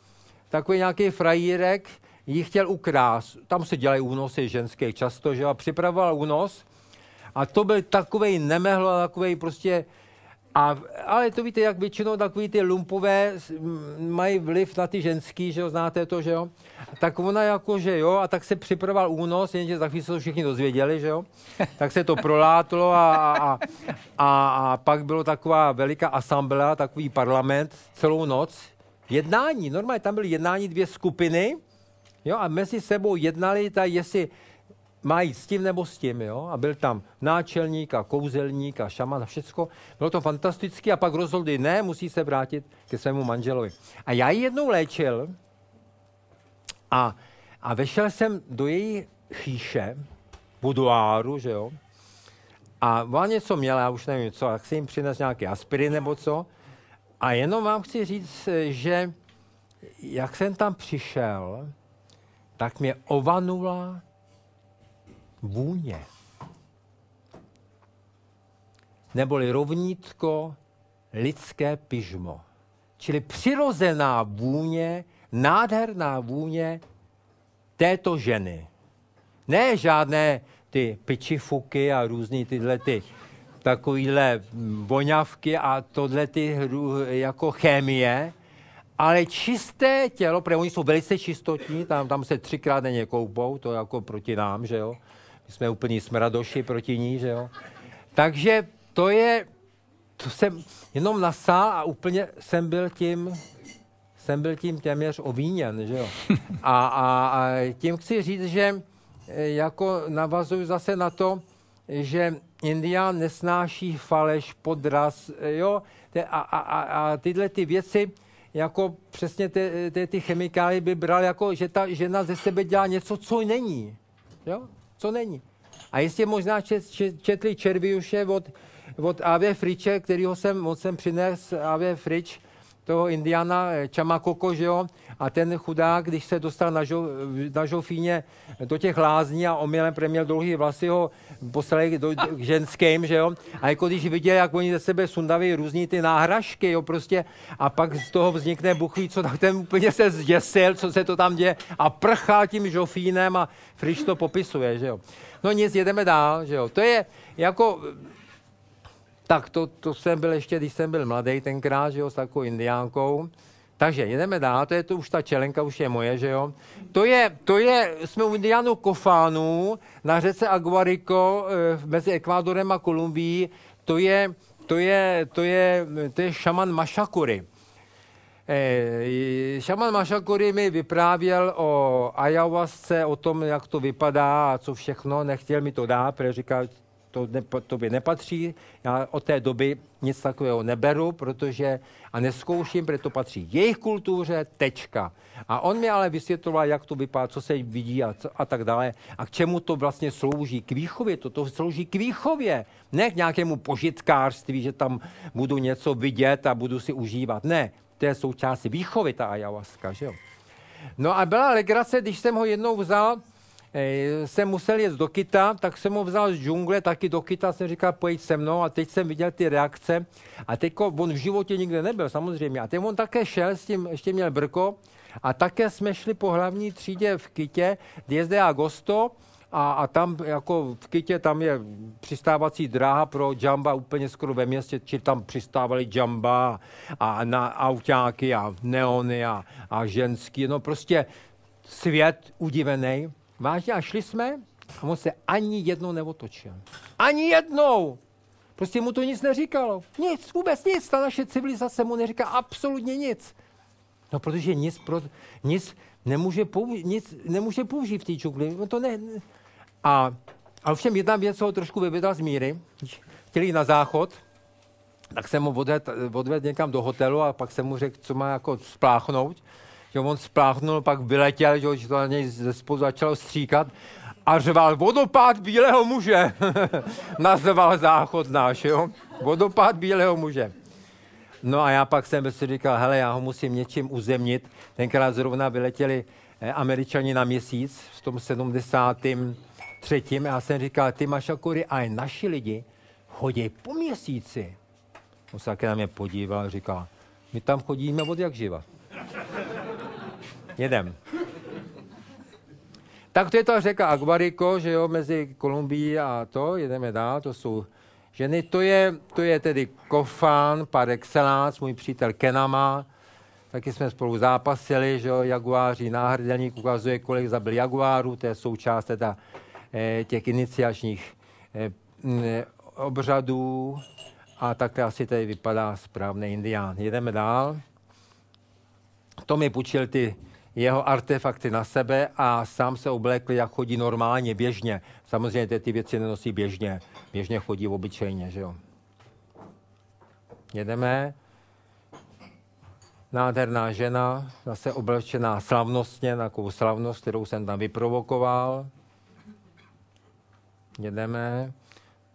takový nějaký frajírek ji chtěl ukrást. Tam se dělají únosy ženské často, že a připravoval únos a to byl takový nemehlo, takový prostě a, ale to víte, jak většinou takový ty lumpové mají vliv na ty ženský, že jo, znáte to, že jo? Tak ona jako, že jo, a tak se připravoval únos, jenže za chvíli se to všichni dozvěděli, že jo? Tak se to prolátlo a, a, a, a pak bylo taková veliká asamblea, takový parlament celou noc. Jednání, normálně tam byly jednání dvě skupiny, jo, a mezi sebou jednali, ta, jestli má jít s tím nebo s tím, jo? A byl tam náčelník a kouzelník a šaman a všecko. Bylo to fantastické a pak rozhodli, ne, musí se vrátit ke svému manželovi. A já ji jednou léčil a, a vešel jsem do její chýše, buduáru, že jo, a ona něco měla, já už nevím co, jak si jim přines nějaký aspirin nebo co. A jenom vám chci říct, že jak jsem tam přišel, tak mě ovanula vůně. Neboli rovnítko lidské pyžmo. Čili přirozená vůně, nádherná vůně této ženy. Ne žádné ty pičifuky a různý tyhle ty, takovýhle voňavky a tohle ty hru, jako chemie, ale čisté tělo, protože oni jsou velice čistotní, tam, tam se třikrát denně koupou, to jako proti nám, že jo. My jsme úplní smradoši proti ní, že jo. Takže to je, to jsem jenom nasál a úplně jsem byl tím, jsem byl tím téměř ovíněn, že jo. A, a, a tím chci říct, že e, jako navazuju zase na to, že Indián nesnáší faleš, podraz, e, jo, a, a, a, a tyhle ty věci, jako přesně ty, ty, ty chemikálie by bral jako, že ta žena ze sebe dělá něco, co není. Jo? Co není. A jistě možná čet, čet, četli Červiuše od, od A.V. Friče, kterýho jsem, moc jsem přines A.V. Frič, toho indiana eh, Čamakoko, že jo? A ten chudák, když se dostal na, žo, na žofíně do těch lázní a omylem měl dlouhý vlasy, ho poslali do, do, k ženským, že jo? A jako když viděl, jak oni ze sebe sundaví různý ty náhražky, jo, prostě, a pak z toho vznikne buchví, co tak ten úplně se zděsil, co se to tam děje a prchá tím žofínem a Friš to popisuje, že jo? No nic, jedeme dál, že jo? To je jako tak to, to jsem byl ještě, když jsem byl mladý tenkrát, že jo, s takovou indiánkou. Takže jedeme dál, to je to už ta čelenka, už je moje, že jo. To je, to je jsme u indiánů Kofánů na řece Aguarico e, mezi Ekvádorem a Kolumbií. To je, to je, to je, to je šaman Mašakury. E, šaman Mašakury mi vyprávěl o ayahuasce, o tom, jak to vypadá a co všechno. Nechtěl mi to dát, protože říkal, to ne, tobě nepatří. Já od té doby nic takového neberu, protože a neskouším, protože to patří jejich kultuře, tečka. A on mi ale vysvětloval, jak to vypadá, co se vidí a, co, a tak dále. A k čemu to vlastně slouží? K výchově. To, to slouží k výchově. Ne k nějakému požitkářství, že tam budu něco vidět a budu si užívat. Ne, to je součástí výchovy, ta ayahuasca, že jo. No a byla legrace, když jsem ho jednou vzal, jsem musel jet do Kita, tak jsem ho vzal z džungle, taky do Kita, jsem říkal, pojď se mnou a teď jsem viděl ty reakce. A teď on v životě nikde nebyl samozřejmě. A teď on také šel s tím, ještě měl brko. A také jsme šli po hlavní třídě v Kitě, Diezde Agosto, a, a tam jako v Kytě tam je přistávací dráha pro jamba úplně skoro ve městě, či tam přistávali jamba a na autáky a neony a, a ženský, no prostě svět udivený. Vážně a šli jsme a on se ani jednou neotočil. Ani jednou! Prostě mu to nic neříkalo. Nic, vůbec nic. Ta naše civilizace mu neříká absolutně nic. No, protože nic, pro, nic, nemůže použít, nic nemůže použít v té džungli. No to ne, a, a ovšem jedna věc ho trošku vyvedla z míry. Chtěli na záchod, tak jsem mu odvedl odved někam do hotelu a pak jsem mu řekl, co má jako spláchnout že on spláchnul, pak vyletěl, že to na něj ze spodu začalo stříkat a řval vodopád bílého muže. Nazval záchod náš, jo? Vodopád bílého muže. No a já pak jsem si říkal, hele, já ho musím něčím uzemnit. Tenkrát zrovna vyletěli eh, američani na měsíc v tom 73. A já jsem říkal, ty mašakury, a naši lidi chodí po měsíci. On se také na mě podíval a říkal, my tam chodíme od jak živa. Jedem. Tak to je ta řeka Aguarico, že jo, mezi Kolumbií a to, jedeme dál, to jsou ženy. To je, to je tedy Kofan par excellence, můj přítel Kenama, taky jsme spolu zápasili, že jo, jaguáří náhrdelník ukazuje, kolik zabil jaguárů, to je součást teda, eh, těch iniciačních eh, obřadů a takhle asi tady vypadá správný indián. Jedeme dál. To mi půjčil ty jeho artefakty na sebe a sám se oblékl, jak chodí normálně, běžně. Samozřejmě ty, ty věci nenosí běžně. Běžně chodí obyčejně, že jo. Jedeme. Nádherná žena, zase oblečená slavnostně, na takovou slavnost, kterou jsem tam vyprovokoval. Jedeme.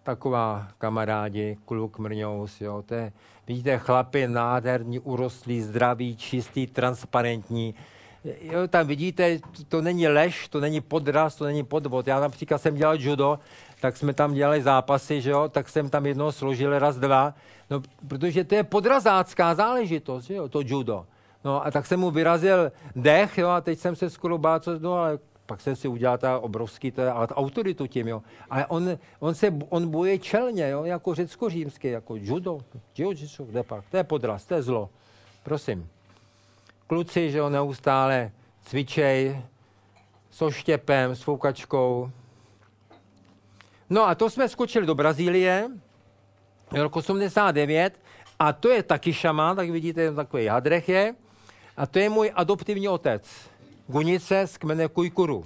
Taková kamarádi, kluk mrňous, jo. To je, vidíte, chlapy nádherní, urostlý, zdravý, čistý, transparentní jo, tam vidíte, to není lež, to není podraz, to není podvod. Já například jsem dělal judo, tak jsme tam dělali zápasy, že jo, tak jsem tam jednou složil raz, dva, no, protože to je podrazácká záležitost, že jo, to judo. No a tak jsem mu vyrazil dech, jo, a teď jsem se skoro bál, co, no ale pak jsem si udělal ta obrovský, to, ale autoritu tím, jo. Ale on, on se, on boje čelně, jo, jako řecko-římský, jako judo, jiu-jitsu, kde pak, to je podraz, to je zlo. Prosím. Kluci, že jo, neustále cvičej, s oštěpem, s foukačkou. No a to jsme skočili do Brazílie, roku 89, a to je taky šamán, tak vidíte, takový hadrech je. A to je můj adoptivní otec, Gunice z kmene Kujkuru.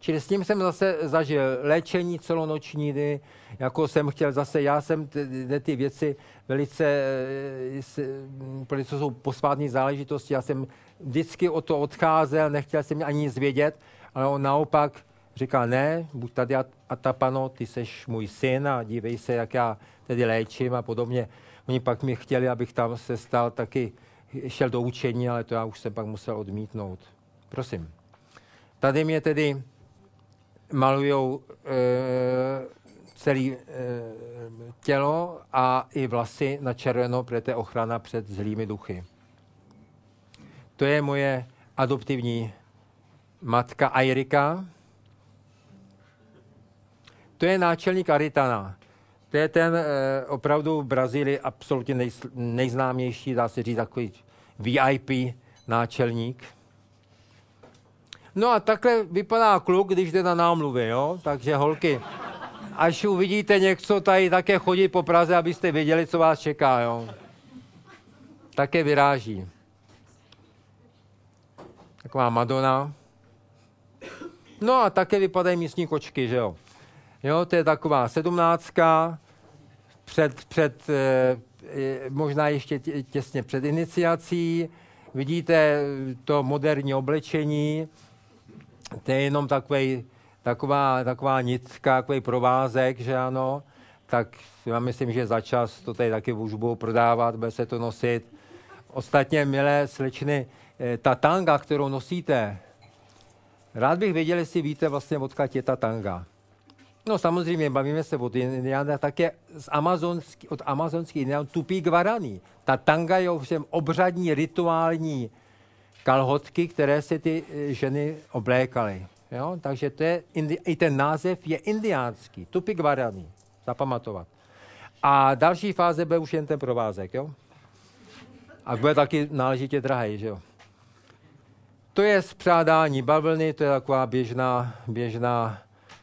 Čili s tím jsem zase zažil léčení celonoční jako jsem chtěl zase, já jsem ty, ty věci velice, to jsou posvátní záležitosti, já jsem vždycky o to odcházel, nechtěl jsem ani nic vědět, ale on naopak říkal, ne, buď tady a, a ta pano, ty seš můj syn a dívej se, jak já tedy léčím a podobně. Oni pak mi chtěli, abych tam se stal taky, šel do učení, ale to já už jsem pak musel odmítnout. Prosím. Tady mě tedy malujou e, celé e, tělo a i vlasy na červeno, protože to je ochrana před zlými duchy. To je moje adoptivní matka Airika. To je náčelník Aritana. To je ten e, opravdu v Brazílii absolutně nej, nejznámější, dá se říct, takový VIP náčelník. No a takhle vypadá kluk, když jde na námluvy, jo? Takže holky, až uvidíte něco tady také chodit po Praze, abyste věděli, co vás čeká, jo? Také vyráží. Taková Madonna. No a také vypadají místní kočky, že jo? Jo, to je taková sedmnáctka, před, před eh, možná ještě těsně před iniciací. Vidíte to moderní oblečení, to je jenom takový, taková, taková nitka, takový provázek, že ano, tak já myslím, že za čas to tady taky už budou prodávat, bude se to nosit. Ostatně, milé slečny, eh, ta tanga, kterou nosíte, rád bych věděl, jestli víte vlastně, odkud je ta tanga. No samozřejmě, bavíme se od Indiánech, také z amazonský, od amazonských Indiánů Tupí Guarani. Ta tanga je ovšem obřadní, rituální kalhotky, které se ty eh, ženy oblékaly. Jo? Takže to je, i ten název je indiánský, Tupí Guarani, zapamatovat. A další fáze bude už jen ten provázek, jo? A bude taky náležitě drahý, že jo? To je spřádání bavlny, to je taková běžná, běžná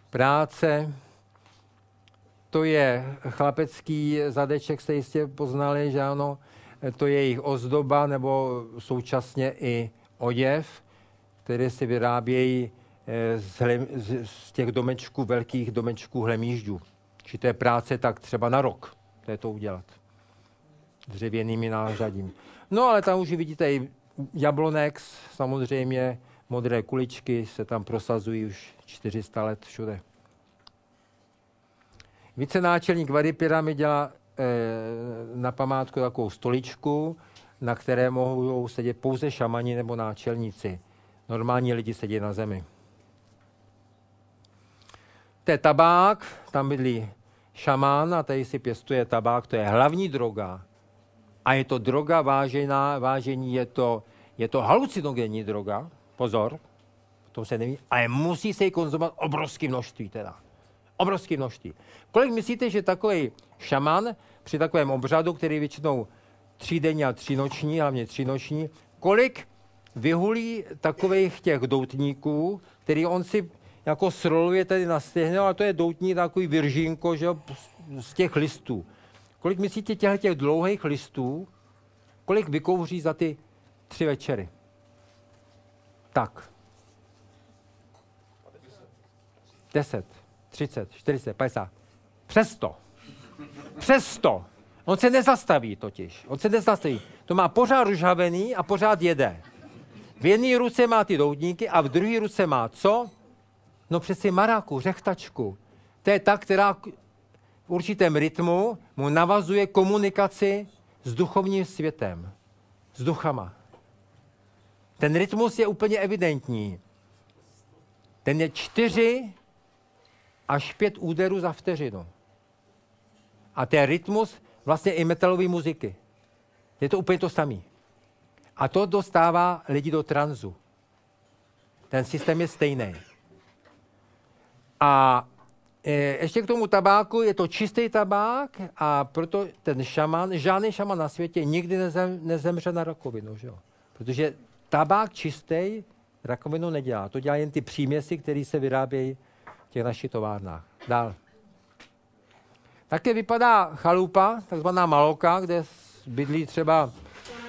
práce. To je chlapecký zadeček, jste jistě poznali, že ano, to je jejich ozdoba nebo současně i oděv, které si vyrábějí z, hle, z těch domečků, velkých domečků hlemížďů. Či to je práce tak třeba na rok, to je to udělat. Dřevěnými nářadím. No ale tam už vidíte i jablonex, samozřejmě modré kuličky se tam prosazují už 400 let všude. Vicenáčelník Vadipira mi dělá e, na památku takovou stoličku, na které mohou sedět pouze šamani nebo náčelníci. Normální lidi sedí na zemi. To je tabák, tam bydlí šamán a tady si pěstuje tabák, to je hlavní droga. A je to droga vážená, vážení, je to, je to halucinogenní droga, pozor, to se neví, ale musí se ji konzumovat obrovské množství teda. Obrovské množství. Kolik myslíte, že takový šaman při takovém obřadu, který většinou tři denní a tři noční, hlavně tři noční, kolik vyhulí takových těch doutníků, který on si jako sroluje tady na stehně, ale to je doutní takový viržínko, že z těch listů. Kolik myslíte těch, těch dlouhých listů, kolik vykouří za ty tři večery? Tak. 10, 30, 40, 50. Přesto. Přesto. On se nezastaví totiž. On se nezastaví. To má pořád ružavený a pořád jede. V jedné ruce má ty doutníky a v druhé ruce má co? No přeci maraku, řechtačku. To je ta, která v určitém rytmu mu navazuje komunikaci s duchovním světem, s duchama. Ten rytmus je úplně evidentní. Ten je čtyři až pět úderů za vteřinu. A je rytmus vlastně i metalové muziky. Je to úplně to samé. A to dostává lidi do tranzu. Ten systém je stejný. A e, ještě k tomu tabáku, je to čistý tabák a proto ten šaman, žádný šaman na světě nikdy nezem, nezemře na rakovinu, že jo? Protože tabák čistý rakovinu nedělá. To dělá jen ty příměsi, které se vyrábějí v těch našich továrnách. Dál. Také vypadá chalupa, takzvaná maloka, kde bydlí třeba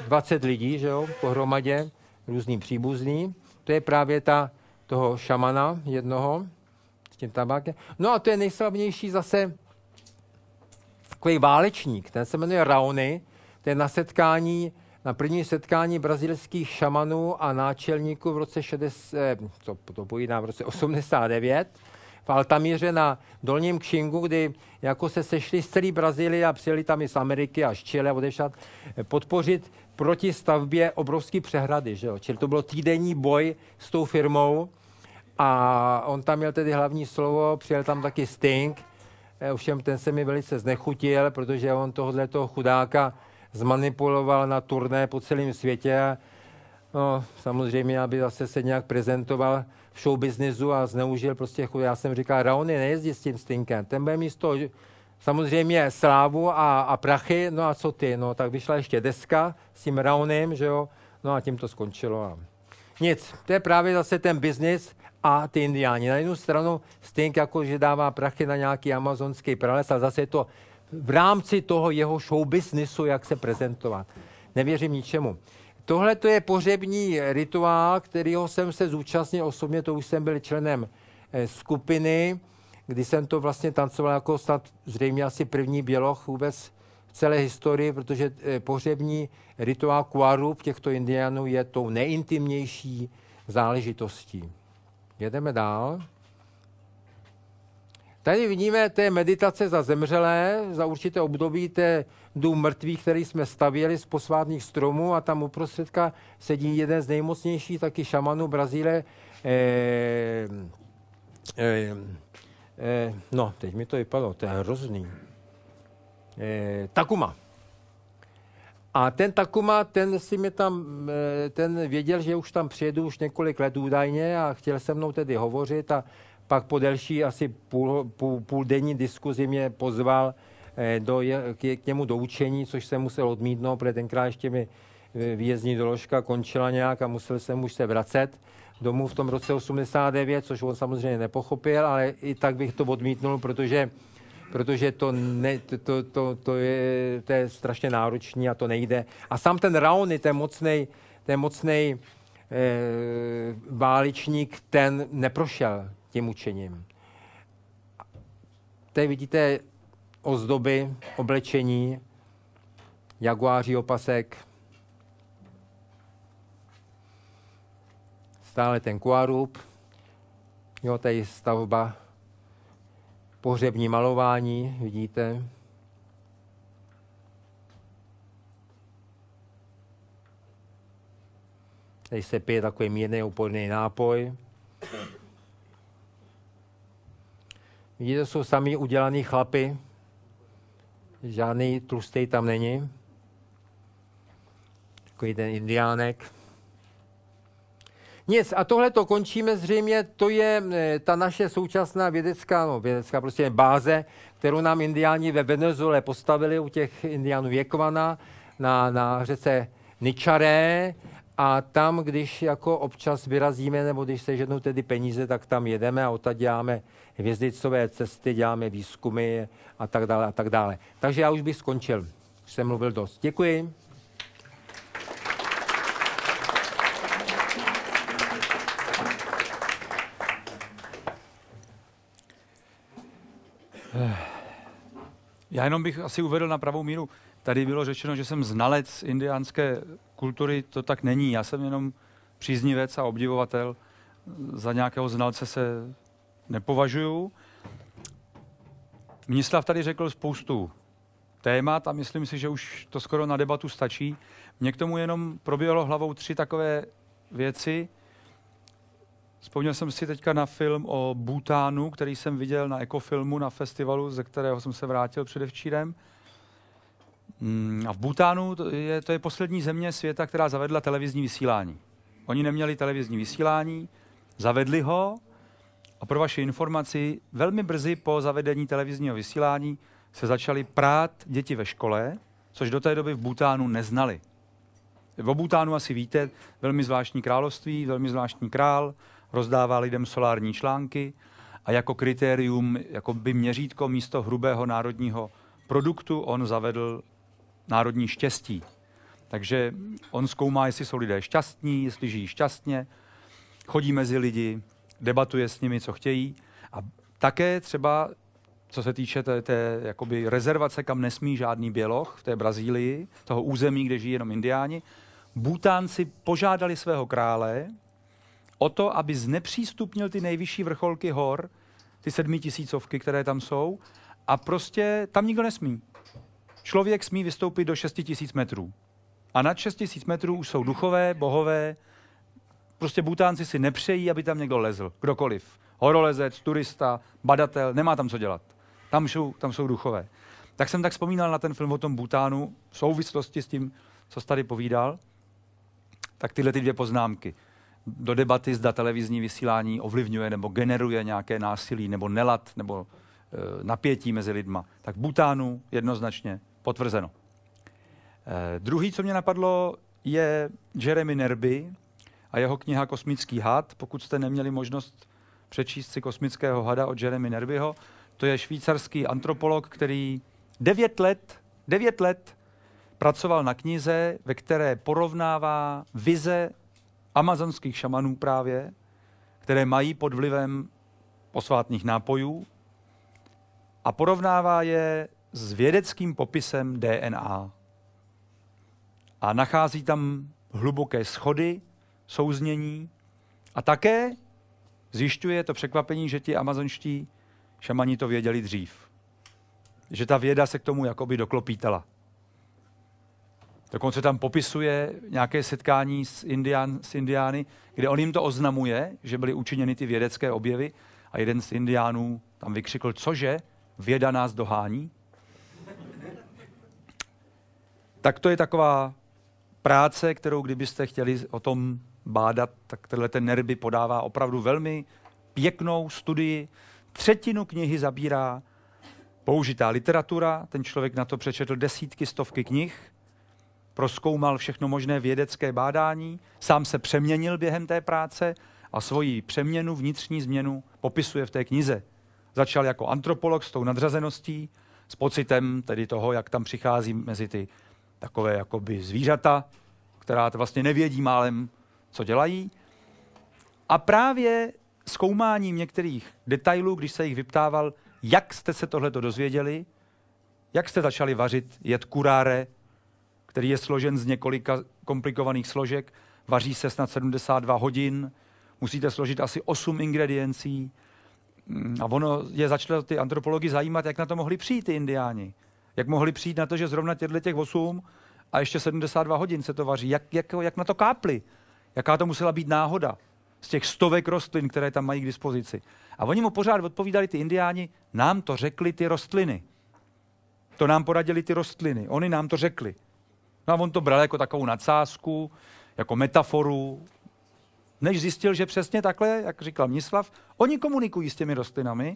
20 lidí, že jo, pohromadě, různý příbuzní. To je právě ta toho šamana jednoho tím tabákem. No a to je nejslavnější zase takový válečník, ten se jmenuje Raony, to je na setkání, na první setkání brazilských šamanů a náčelníků v roce 60, co to pojídá, v roce 89 v Altamíře na Dolním Kšingu, kdy jako se sešli z celé Brazílie a přijeli tam i z Ameriky a z Chile odešat podpořit proti stavbě obrovské přehrady. Že jo? Čili to byl týdenní boj s tou firmou a on tam měl tedy hlavní slovo, přijel tam taky Sting, e, ovšem ten se mi velice znechutil, protože on tohohle toho chudáka zmanipuloval na turné po celém světě. No, samozřejmě, aby zase se nějak prezentoval v showbiznisu a zneužil prostě chud. Já jsem říkal, Raony nejezdí s tím Stinkem, ten bude místo samozřejmě slávu a, a prachy, no a co ty, no tak vyšla ještě deska s tím Raunem, že jo, no a tím to skončilo. A... Nic, to je právě zase ten biznis a ty indiáni. Na jednu stranu Sting jako, že dává prachy na nějaký amazonský prales a zase je to v rámci toho jeho show businessu, jak se prezentovat. Nevěřím ničemu. Tohle to je pohřební rituál, kterýho jsem se zúčastnil osobně, to už jsem byl členem eh, skupiny, kdy jsem to vlastně tancoval jako snad zřejmě asi první běloch vůbec v celé historii, protože eh, pohřební rituál Kuarup těchto indiánů je tou nejintimnější záležitostí. Jedeme dál. Tady vidíme, je meditace za zemřelé, za určité období, je dům mrtvých, který jsme stavěli z posvátných stromů a tam uprostředka sedí jeden z nejmocnějších taky šamanů Brazílie. Eh, eh, eh, no, teď mi to vypadlo, to je hrozný. Eh, Takuma. A ten Takuma, ten si mě tam, eh, ten věděl, že už tam přijedu už několik let údajně a chtěl se mnou tedy hovořit a pak po delší asi půl, půl, půl denní diskuzi mě pozval eh, do, k, k němu do učení, což jsem musel odmítnout, protože tenkrát ještě mi eh, výjezdní doložka končila nějak a musel jsem už se vracet domů v tom roce 89, což on samozřejmě nepochopil, ale i tak bych to odmítnul, protože protože to, ne, to, to, to, je, to je strašně náročný a to nejde. A sám ten Raony, ten mocnej, ten mocnej e, váličník, ten neprošel tím učením. Tady vidíte ozdoby, oblečení, jaguáří opasek, stále ten kuarup, jo, tady stavba, pohřební malování, vidíte. Tady se pije takový mírný úporný nápoj. Vidíte, jsou sami udělaný chlapy. Žádný tlustý tam není. Takový ten indiánek. Nic, a tohle to končíme zřejmě, to je e, ta naše současná vědecká, no vědecká prostě báze, kterou nám indiáni ve Venezuele postavili u těch indiánů Věkvana na, na řece Ničaré a tam, když jako občas vyrazíme, nebo když se jednou tedy peníze, tak tam jedeme a odtud děláme hvězdicové cesty, děláme výzkumy a tak dále a tak dále. Takže já už bych skončil. Už jsem mluvil dost. Děkuji. Já jenom bych asi uvedl na pravou míru. Tady bylo řečeno, že jsem znalec indiánské kultury. To tak není. Já jsem jenom příznivec a obdivovatel. Za nějakého znalce se nepovažuju. Mnislav tady řekl spoustu témat a myslím si, že už to skoro na debatu stačí. Mně k tomu jenom proběhlo hlavou tři takové věci. Vzpomněl jsem si teďka na film o Bhutánu, který jsem viděl na ekofilmu na festivalu, ze kterého jsem se vrátil předevčírem. Mm, a v Bhutánu to je, to je poslední země světa, která zavedla televizní vysílání. Oni neměli televizní vysílání, zavedli ho a pro vaši informaci, velmi brzy po zavedení televizního vysílání se začaly prát děti ve škole, což do té doby v Bhutánu neznali. V Bhutánu asi víte, velmi zvláštní království, velmi zvláštní král, rozdává lidem solární články a jako kritérium, jako by měřítko místo hrubého národního produktu, on zavedl národní štěstí. Takže on zkoumá, jestli jsou lidé šťastní, jestli žijí šťastně, chodí mezi lidi, debatuje s nimi, co chtějí. A také třeba, co se týče té, té jakoby rezervace, kam nesmí žádný běloch v té Brazílii, toho území, kde žijí jenom indiáni, Butánci požádali svého krále o to, aby znepřístupnil ty nejvyšší vrcholky hor, ty sedmitisícovky, které tam jsou, a prostě tam nikdo nesmí. Člověk smí vystoupit do 6 tisíc metrů. A nad 6 tisíc metrů už jsou duchové, bohové. Prostě Butánci si nepřejí, aby tam někdo lezl. Kdokoliv. Horolezec, turista, badatel, nemá tam co dělat. Tam jsou, tam jsou duchové. Tak jsem tak vzpomínal na ten film o tom Butánu v souvislosti s tím, co jsi tady povídal. Tak tyhle ty dvě poznámky. Do debaty, zda televizní vysílání ovlivňuje nebo generuje nějaké násilí nebo nelad nebo e, napětí mezi lidma. Tak Butánu jednoznačně potvrzeno. Eh, druhý, co mě napadlo, je Jeremy Nerby a jeho kniha Kosmický had. Pokud jste neměli možnost přečíst si Kosmického hada od Jeremy Nerbyho, to je švýcarský antropolog, který devět let, devět let pracoval na knize, ve které porovnává vize amazonských šamanů právě, které mají pod vlivem posvátných nápojů a porovnává je s vědeckým popisem DNA. A nachází tam hluboké schody, souznění a také zjišťuje to překvapení, že ti amazonští šamani to věděli dřív. Že ta věda se k tomu jakoby doklopítala. Dokonce tam popisuje nějaké setkání s, Indián, s Indiány, kde on jim to oznamuje, že byly učiněny ty vědecké objevy a jeden z Indiánů tam vykřikl, cože, věda nás dohání? Tak to je taková práce, kterou kdybyste chtěli o tom bádat, tak tenhle ten Nerby podává opravdu velmi pěknou studii. Třetinu knihy zabírá použitá literatura, ten člověk na to přečetl desítky, stovky knih, proskoumal všechno možné vědecké bádání, sám se přeměnil během té práce a svoji přeměnu, vnitřní změnu popisuje v té knize. Začal jako antropolog s tou nadřazeností, s pocitem tedy toho, jak tam přichází mezi ty takové jakoby zvířata, která vlastně nevědí málem, co dělají. A právě zkoumáním některých detailů, když se jich vyptával, jak jste se tohle dozvěděli, jak jste začali vařit jed kuráre, který je složen z několika komplikovaných složek, vaří se snad 72 hodin, musíte složit asi 8 ingrediencí. A ono je začalo ty antropology zajímat, jak na to mohli přijít ty indiáni. Jak mohli přijít na to, že zrovna těchto těch 8 a ještě 72 hodin se to vaří. Jak, jak, jak na to kápli? Jaká to musela být náhoda z těch stovek rostlin, které tam mají k dispozici. A oni mu pořád odpovídali, ty indiáni, nám to řekli ty rostliny. To nám poradili ty rostliny. Oni nám to řekli. No a on to bral jako takovou nadsázku, jako metaforu, než zjistil, že přesně takhle, jak říkal Mnislav, oni komunikují s těmi rostlinami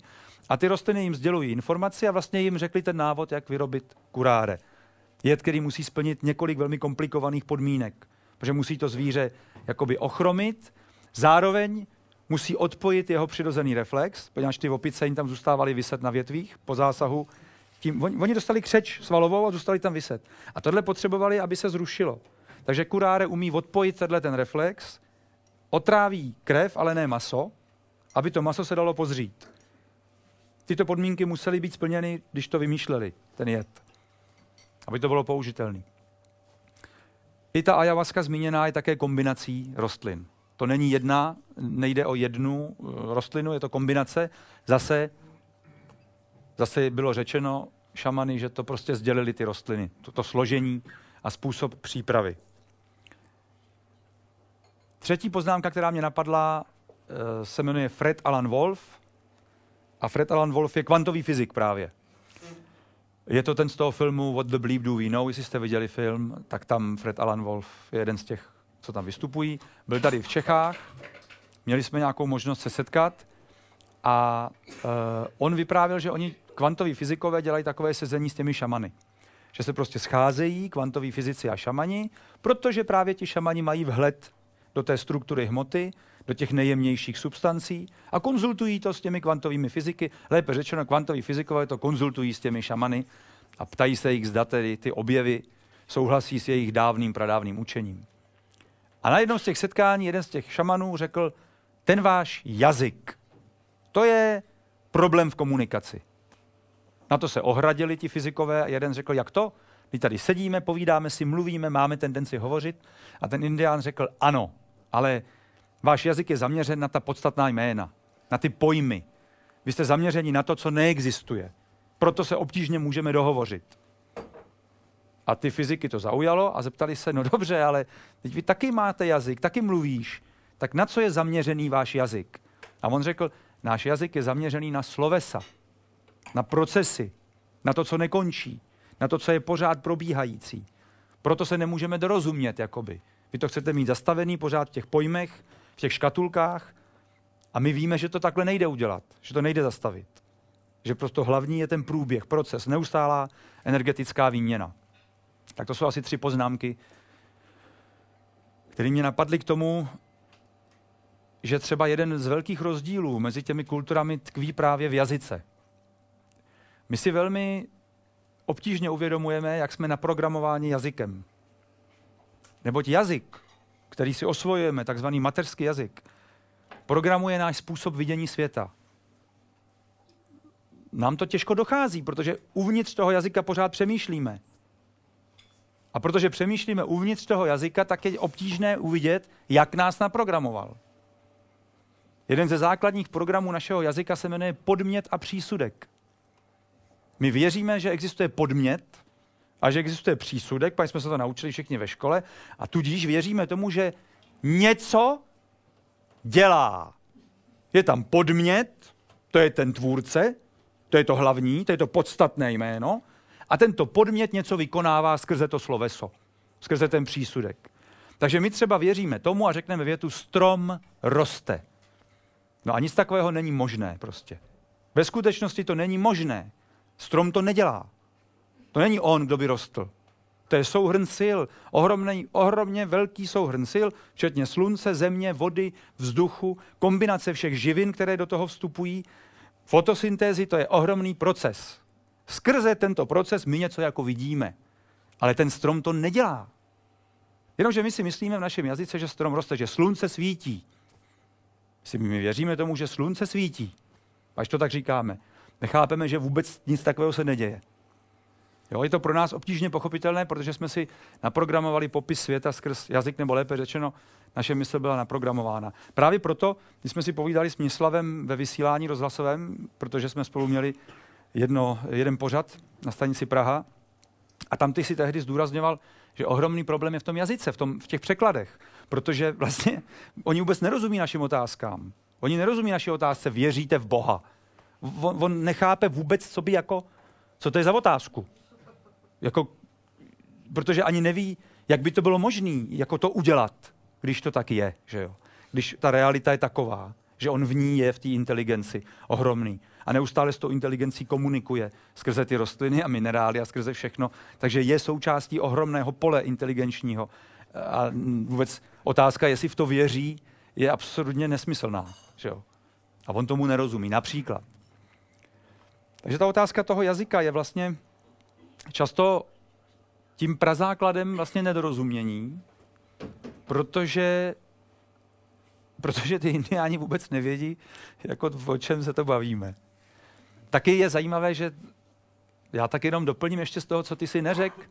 a ty rostliny jim sdělují informaci a vlastně jim řekli ten návod, jak vyrobit kuráre. Jed, který musí splnit několik velmi komplikovaných podmínek, protože musí to zvíře jakoby ochromit, zároveň musí odpojit jeho přirozený reflex, poněvadž ty opice jim tam zůstávaly vyset na větvích po zásahu. Tím, oni, oni dostali křeč svalovou a zůstali tam vyset. A tohle potřebovali, aby se zrušilo. Takže kuráre umí odpojit tenhle ten reflex, otráví krev, ale ne maso, aby to maso se dalo pozřít. Tyto podmínky musely být splněny, když to vymýšleli, ten jed, aby to bylo použitelné. I ta ayahuasca zmíněná je také kombinací rostlin. To není jedna, nejde o jednu eh, rostlinu, je to kombinace. Zase, zase bylo řečeno šamany, že to prostě sdělili ty rostliny, toto složení a způsob přípravy. Třetí poznámka, která mě napadla, eh, se jmenuje Fred Alan Wolf. A Fred Alan Wolf je kvantový fyzik právě. Je to ten z toho filmu What the Bleep Do We Know, jestli jste viděli film, tak tam Fred Alan Wolf je jeden z těch, co tam vystupují. Byl tady v Čechách, měli jsme nějakou možnost se setkat a uh, on vyprávěl, že oni kvantoví fyzikové dělají takové sezení s těmi šamany. Že se prostě scházejí kvantoví fyzici a šamani, protože právě ti šamani mají vhled do té struktury hmoty, do těch nejjemnějších substancí a konzultují to s těmi kvantovými fyziky. Lépe řečeno, kvantoví fyzikové to konzultují s těmi šamany a ptají se jich, zda tedy ty objevy souhlasí s jejich dávným, pradávným učením. A na jednom z těch setkání jeden z těch šamanů řekl, ten váš jazyk, to je problém v komunikaci. Na to se ohradili ti fyzikové a jeden řekl, jak to? My tady sedíme, povídáme si, mluvíme, máme tendenci hovořit. A ten indián řekl, ano, ale váš jazyk je zaměřen na ta podstatná jména, na ty pojmy. Vy jste zaměřeni na to, co neexistuje. Proto se obtížně můžeme dohovořit. A ty fyziky to zaujalo a zeptali se, no dobře, ale teď vy taky máte jazyk, taky mluvíš. Tak na co je zaměřený váš jazyk? A on řekl, náš jazyk je zaměřený na slovesa, na procesy, na to, co nekončí, na to, co je pořád probíhající. Proto se nemůžeme dorozumět, jakoby. Vy to chcete mít zastavený pořád v těch pojmech, v těch škatulkách a my víme, že to takhle nejde udělat, že to nejde zastavit. Že prostě hlavní je ten průběh, proces, neustálá energetická výměna. Tak to jsou asi tři poznámky, které mě napadly k tomu, že třeba jeden z velkých rozdílů mezi těmi kulturami tkví právě v jazyce. My si velmi obtížně uvědomujeme, jak jsme naprogramováni jazykem. Neboť jazyk, který si osvojujeme, takzvaný mateřský jazyk, programuje náš způsob vidění světa. Nám to těžko dochází, protože uvnitř toho jazyka pořád přemýšlíme. A protože přemýšlíme uvnitř toho jazyka, tak je obtížné uvidět, jak nás naprogramoval. Jeden ze základních programů našeho jazyka se jmenuje podmět a přísudek. My věříme, že existuje podmět a že existuje přísudek, pak jsme se to naučili všichni ve škole, a tudíž věříme tomu, že něco dělá. Je tam podmět, to je ten tvůrce, to je to hlavní, to je to podstatné jméno, a tento podmět něco vykonává skrze to sloveso, skrze ten přísudek. Takže my třeba věříme tomu a řekneme větu strom roste. No a nic takového není možné prostě. Ve skutečnosti to není možné. Strom to nedělá. To není on, kdo by rostl. To je souhrn sil, ohromný, ohromně velký souhrn sil, včetně slunce, země, vody, vzduchu, kombinace všech živin, které do toho vstupují. Fotosyntézy to je ohromný proces. Skrze tento proces my něco jako vidíme. Ale ten strom to nedělá. Jenomže my si myslíme v našem jazyce, že strom roste, že slunce svítí. Si my věříme tomu, že slunce svítí. Až to tak říkáme. Nechápeme, že vůbec nic takového se neděje. Jo, je to pro nás obtížně pochopitelné, protože jsme si naprogramovali popis světa skrz jazyk, nebo lépe řečeno, naše mysl byla naprogramována. Právě proto, když jsme si povídali s Měslavem ve vysílání rozhlasovém, protože jsme spolu měli jedno, jeden pořad na stanici Praha, a tam ty si tehdy zdůrazňoval, že ohromný problém je v tom jazyce, v, tom, v těch překladech, protože vlastně oni vůbec nerozumí našim otázkám. Oni nerozumí naší otázce, věříte v Boha. On, on nechápe vůbec, co by jako, co to je za otázku. Jako, protože ani neví, jak by to bylo možné jako to udělat, když to tak je, že jo? Když ta realita je taková, že on v ní je v té inteligenci ohromný a neustále s tou inteligencí komunikuje skrze ty rostliny a minerály a skrze všechno, takže je součástí ohromného pole inteligenčního. A vůbec otázka, jestli v to věří, je absolutně nesmyslná. Že jo? A on tomu nerozumí, například. Takže ta otázka toho jazyka je vlastně často tím prazákladem vlastně nedorozumění, protože, protože ty indiáni vůbec nevědí, jako o čem se to bavíme. Taky je zajímavé, že já tak jenom doplním ještě z toho, co ty si neřekl,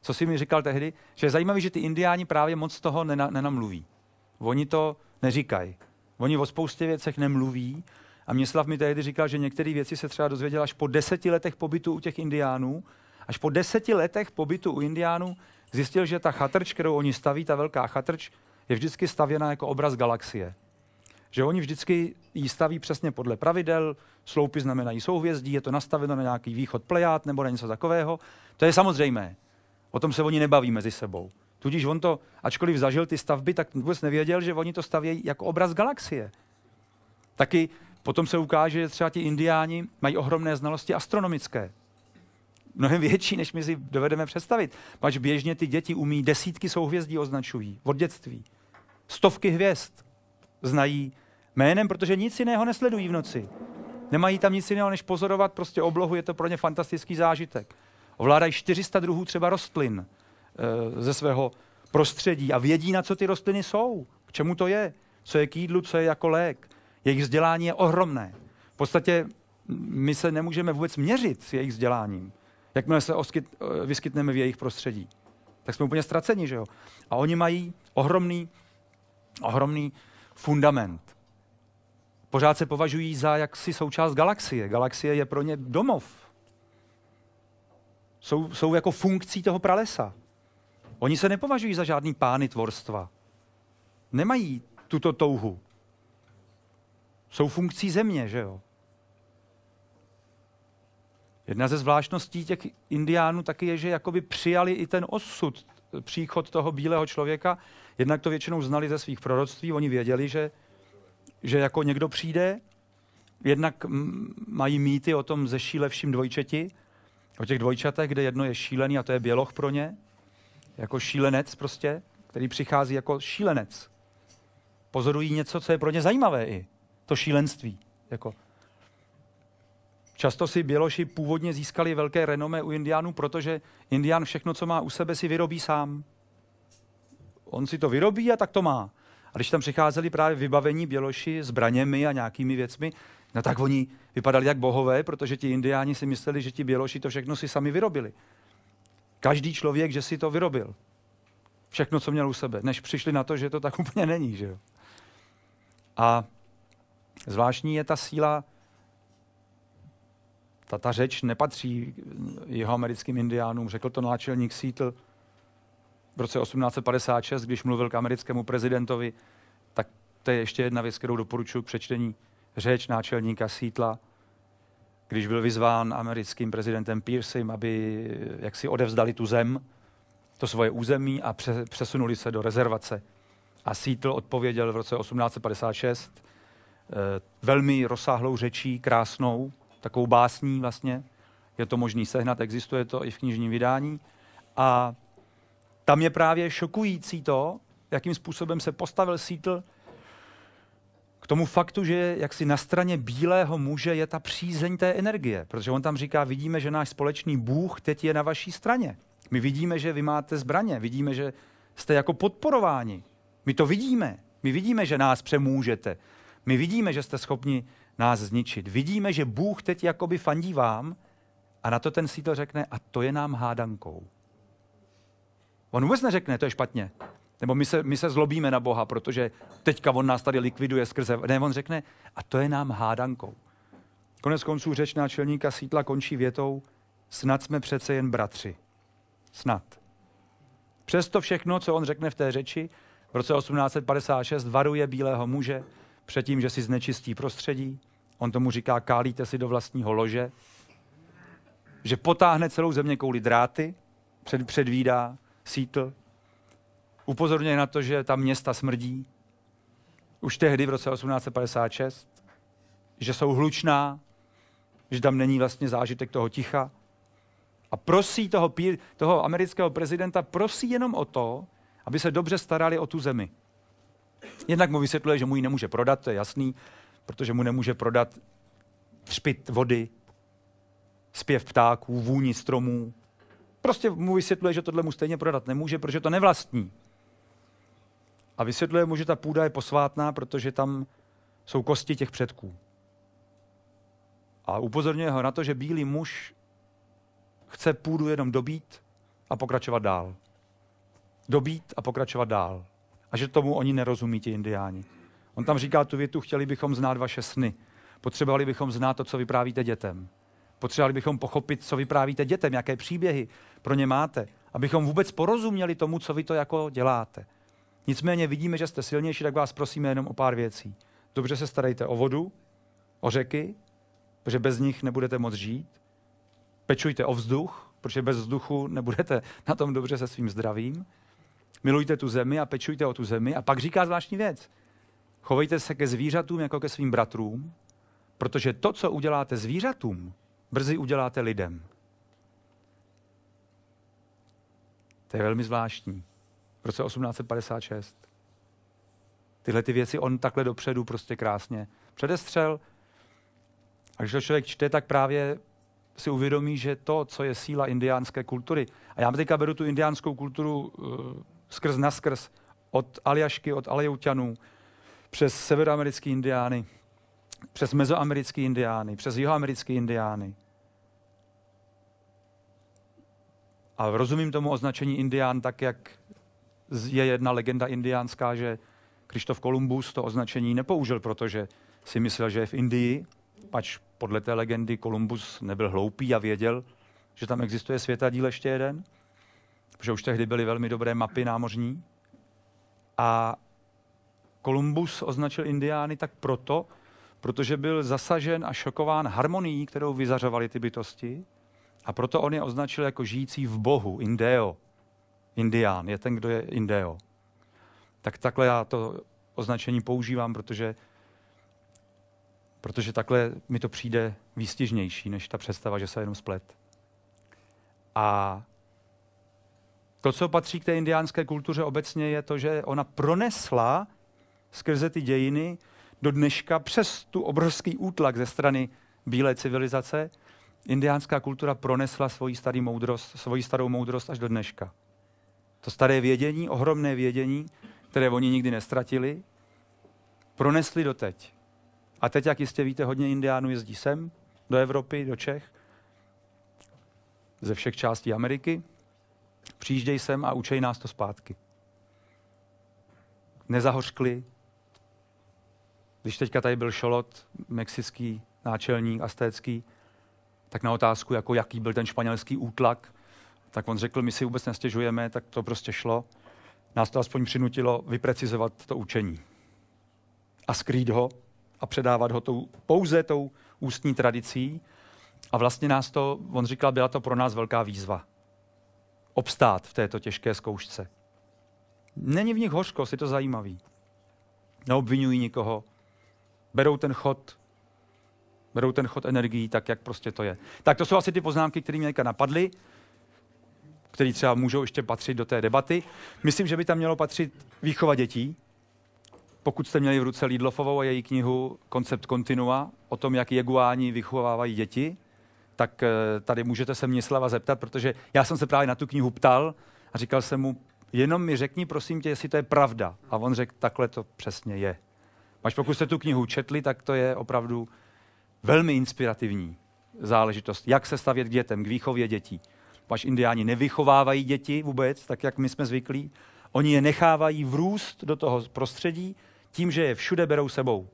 co jsi mi říkal tehdy, že je zajímavé, že ty indiáni právě moc toho nena, nenamluví. Oni to neříkají. Oni o spoustě věcech nemluví. A Měslav mi tehdy říkal, že některé věci se třeba dozvěděl až po deseti letech pobytu u těch indiánů Až po deseti letech pobytu u Indiánů zjistil, že ta chatrč, kterou oni staví, ta velká chatrč, je vždycky stavěna jako obraz galaxie. Že oni vždycky ji staví přesně podle pravidel, sloupy znamenají souhvězdí, je to nastaveno na nějaký východ pleját nebo na něco takového. To je samozřejmé. O tom se oni nebaví mezi sebou. Tudíž on to, ačkoliv zažil ty stavby, tak vůbec nevěděl, že oni to stavějí jako obraz galaxie. Taky potom se ukáže, že třeba ti indiáni mají ohromné znalosti astronomické. Mnohem větší, než my si dovedeme představit. Pač běžně ty děti umí desítky souhvězdí označují od dětství. Stovky hvězd znají jménem, protože nic jiného nesledují v noci. Nemají tam nic jiného, než pozorovat prostě oblohu, je to pro ně fantastický zážitek. Ovládají 400 druhů třeba rostlin e, ze svého prostředí a vědí, na co ty rostliny jsou, k čemu to je, co je k jídlu, co je jako lék. Jejich vzdělání je ohromné. V podstatě my se nemůžeme vůbec měřit s jejich vzděláním, jakmile se oskyt, vyskytneme v jejich prostředí. Tak jsme úplně ztraceni, že jo? A oni mají ohromný, ohromný fundament pořád se považují za jaksi součást galaxie. Galaxie je pro ně domov. Jsou, jsou jako funkcí toho pralesa. Oni se nepovažují za žádný pány tvorstva. Nemají tuto touhu. Jsou funkcí země, že jo? Jedna ze zvláštností těch indiánů taky je, že jakoby přijali i ten osud, příchod toho bílého člověka. Jednak to většinou znali ze svých proroctví, oni věděli, že že jako někdo přijde, jednak mají mýty o tom ze šílevším dvojčeti, o těch dvojčatech, kde jedno je šílený a to je běloch pro ně, jako šílenec prostě, který přichází jako šílenec. Pozorují něco, co je pro ně zajímavé i. To šílenství. Jako. Často si běloši původně získali velké renomé u indiánů, protože indián všechno, co má u sebe, si vyrobí sám. On si to vyrobí a tak to má. A když tam přicházeli právě vybavení běloši zbraněmi a nějakými věcmi, no tak oni vypadali jak bohové, protože ti indiáni si mysleli, že ti běloši to všechno si sami vyrobili. Každý člověk, že si to vyrobil. Všechno, co měl u sebe, než přišli na to, že to tak úplně není. Že jo? A zvláštní je ta síla, ta, ta řeč nepatří jeho americkým indiánům, řekl to náčelník Seattle, v roce 1856, když mluvil k americkému prezidentovi, tak to je ještě jedna věc, kterou doporučuji k přečtení. Řeč náčelníka Sítla, když byl vyzván americkým prezidentem Pearsem, aby jak si odevzdali tu zem, to svoje území a přesunuli se do rezervace. A Sítl odpověděl v roce 1856 eh, velmi rozsáhlou řečí, krásnou, takovou básní vlastně. Je to možný sehnat, existuje to i v knižním vydání. A tam je právě šokující to, jakým způsobem se postavil Sítl k tomu faktu, že jaksi na straně bílého muže je ta přízeň té energie. Protože on tam říká, vidíme, že náš společný Bůh teď je na vaší straně. My vidíme, že vy máte zbraně, vidíme, že jste jako podporováni. My to vidíme. My vidíme, že nás přemůžete. My vidíme, že jste schopni nás zničit. Vidíme, že Bůh teď jakoby fandí vám a na to ten Sítl řekne, a to je nám hádankou. On vůbec neřekne, to je špatně. Nebo my se, my se zlobíme na Boha, protože teďka on nás tady likviduje skrze... Ne, on řekne, a to je nám hádankou. Konec konců řeč náčelníka sítla končí větou, snad jsme přece jen bratři. Snad. Přesto všechno, co on řekne v té řeči, v roce 1856 varuje bílého muže před tím, že si znečistí prostředí. On tomu říká, kálíte si do vlastního lože. Že potáhne celou země kouli dráty, před, předvídá, Sítl. Upozorňuje na to, že ta města smrdí. Už tehdy v roce 1856. Že jsou hlučná, že tam není vlastně zážitek toho ticha. A prosí toho, toho amerického prezidenta, prosí jenom o to, aby se dobře starali o tu zemi. Jednak mu vysvětluje, že mu ji nemůže prodat, to je jasný, protože mu nemůže prodat třpit vody, zpěv ptáků, vůni stromů, Prostě mu vysvětluje, že tohle mu stejně prodat nemůže, protože to nevlastní. A vysvětluje mu, že ta půda je posvátná, protože tam jsou kosti těch předků. A upozorňuje ho na to, že bílý muž chce půdu jenom dobít a pokračovat dál. Dobít a pokračovat dál. Že tomu oni nerozumí, ti indiáni. On tam říká tu větu, chtěli bychom znát vaše sny. Potřebovali bychom znát to, co vyprávíte dětem. Potřebovali bychom pochopit, co vyprávíte dětem, jaké příběhy pro ně máte, abychom vůbec porozuměli tomu, co vy to jako děláte. Nicméně vidíme, že jste silnější, tak vás prosíme jenom o pár věcí. Dobře se starejte o vodu, o řeky, protože bez nich nebudete moc žít. Pečujte o vzduch, protože bez vzduchu nebudete na tom dobře se svým zdravím. Milujte tu zemi a pečujte o tu zemi. A pak říká zvláštní věc. Chovejte se ke zvířatům jako ke svým bratrům, protože to, co uděláte zvířatům, brzy uděláte lidem. To je velmi zvláštní. V roce 1856. Tyhle ty věci on takhle dopředu prostě krásně předestřel. A když to člověk čte, tak právě si uvědomí, že to, co je síla indiánské kultury, a já teďka beru tu indiánskou kulturu uh, skrz naskrz, od Aljašky, od Alejouťanů, přes severoamerické indiány, přes mezoamerické indiány, přes jihoamerické indiány. A rozumím tomu označení indián tak, jak je jedna legenda indiánská, že Krištof Kolumbus to označení nepoužil, protože si myslel, že je v Indii, pač podle té legendy Kolumbus nebyl hloupý a věděl, že tam existuje světadíl ještě jeden, protože už tehdy byly velmi dobré mapy námořní. A Kolumbus označil Indiány tak proto, protože byl zasažen a šokován harmonií, kterou vyzařovali ty bytosti. A proto on je označil jako žijící v Bohu, Indeo. Indián je ten, kdo je Indeo. Tak takhle já to označení používám, protože, protože takhle mi to přijde výstižnější, než ta představa, že se jenom splet. A to, co patří k té indiánské kultuře obecně, je to, že ona pronesla skrze ty dějiny do dneška přes tu obrovský útlak ze strany bílé civilizace, indiánská kultura pronesla svoji, starý moudrost, svoji starou moudrost až do dneška. To staré vědění, ohromné vědění, které oni nikdy nestratili, pronesli do teď. A teď, jak jistě víte, hodně indiánů jezdí sem, do Evropy, do Čech, ze všech částí Ameriky, přijíždějí sem a učejí nás to zpátky. Nezahořkli. Když teďka tady byl Šolot, mexický náčelník, astécký, tak na otázku, jako jaký byl ten španělský útlak, tak on řekl, my si vůbec nestěžujeme, tak to prostě šlo. Nás to aspoň přinutilo vyprecizovat to učení. A skrýt ho a předávat ho tou, pouze tou ústní tradicí. A vlastně nás to, on říkal, byla to pro nás velká výzva obstát v této těžké zkoušce. Není v nich hořko, je to zajímavý. Neobvinují nikoho. Berou ten chod, berou ten chod energií tak, jak prostě to je. Tak to jsou asi ty poznámky, které mě napadly, které třeba můžou ještě patřit do té debaty. Myslím, že by tam mělo patřit výchova dětí. Pokud jste měli v ruce Lidlofovou a její knihu Koncept kontinua o tom, jak jeguáni vychovávají děti, tak eh, tady můžete se mě Slava zeptat, protože já jsem se právě na tu knihu ptal a říkal jsem mu, jenom mi řekni, prosím tě, jestli to je pravda. A on řekl, takhle to přesně je. Až pokud jste tu knihu četli, tak to je opravdu velmi inspirativní záležitost, jak se stavět k dětem, k výchově dětí. Až indiáni nevychovávají děti vůbec, tak jak my jsme zvyklí. Oni je nechávají vrůst do toho prostředí tím, že je všude berou sebou.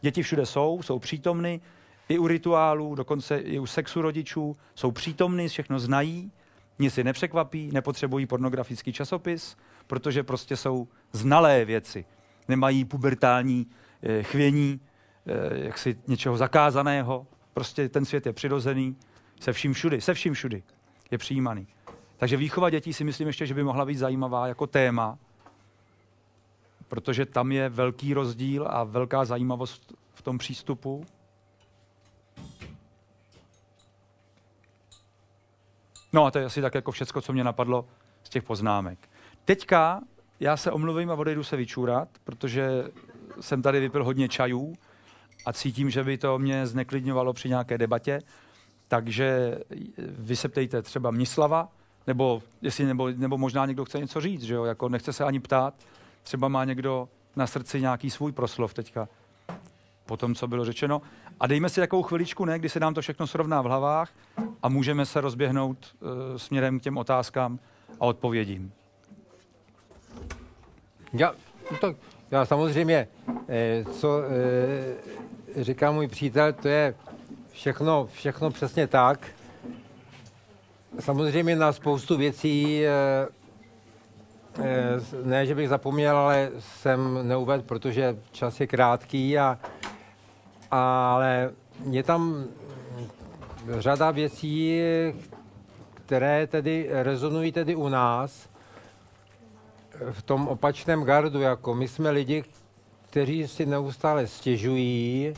Děti všude jsou, jsou přítomny, i u rituálů, dokonce i u sexu rodičů, jsou přítomní, všechno znají, nic je nepřekvapí, nepotřebují pornografický časopis, protože prostě jsou znalé věci. Nemají pubertální eh, chvění, eh, jaksi něčeho zakázaného. Prostě ten svět je přirozený, se vším všudy, se vším všudy je přijímaný. Takže výchova dětí si myslím ještě, že by mohla být zajímavá jako téma, protože tam je velký rozdíl a velká zajímavost v tom přístupu. No a to je asi tak jako všecko, co mě napadlo z těch poznámek. Teďka já se omluvím a odejdu se vyčůrat, protože jsem tady vypil hodně čajů a cítím, že by to mě zneklidňovalo při nějaké debatě. Takže vy se ptejte třeba Mnislava, nebo, jestli, nebo, nebo možná někdo chce něco říct, že jo? Jako nechce se ani ptát. Třeba má někdo na srdci nějaký svůj proslov teďka po tom, co bylo řečeno. A dejme si takovou chviličku, ne, kdy se nám to všechno srovná v hlavách a můžeme se rozběhnout uh, směrem k těm otázkám a odpovědím. Já, to, já samozřejmě, eh, co eh, říká můj přítel, to je všechno, všechno přesně tak. Samozřejmě na spoustu věcí, eh, ne, že bych zapomněl, ale jsem neuvedl, protože čas je krátký a ale je tam řada věcí, které tedy rezonují tedy u nás. v tom opačném gardu, jako my jsme lidi, kteří si neustále stěžují,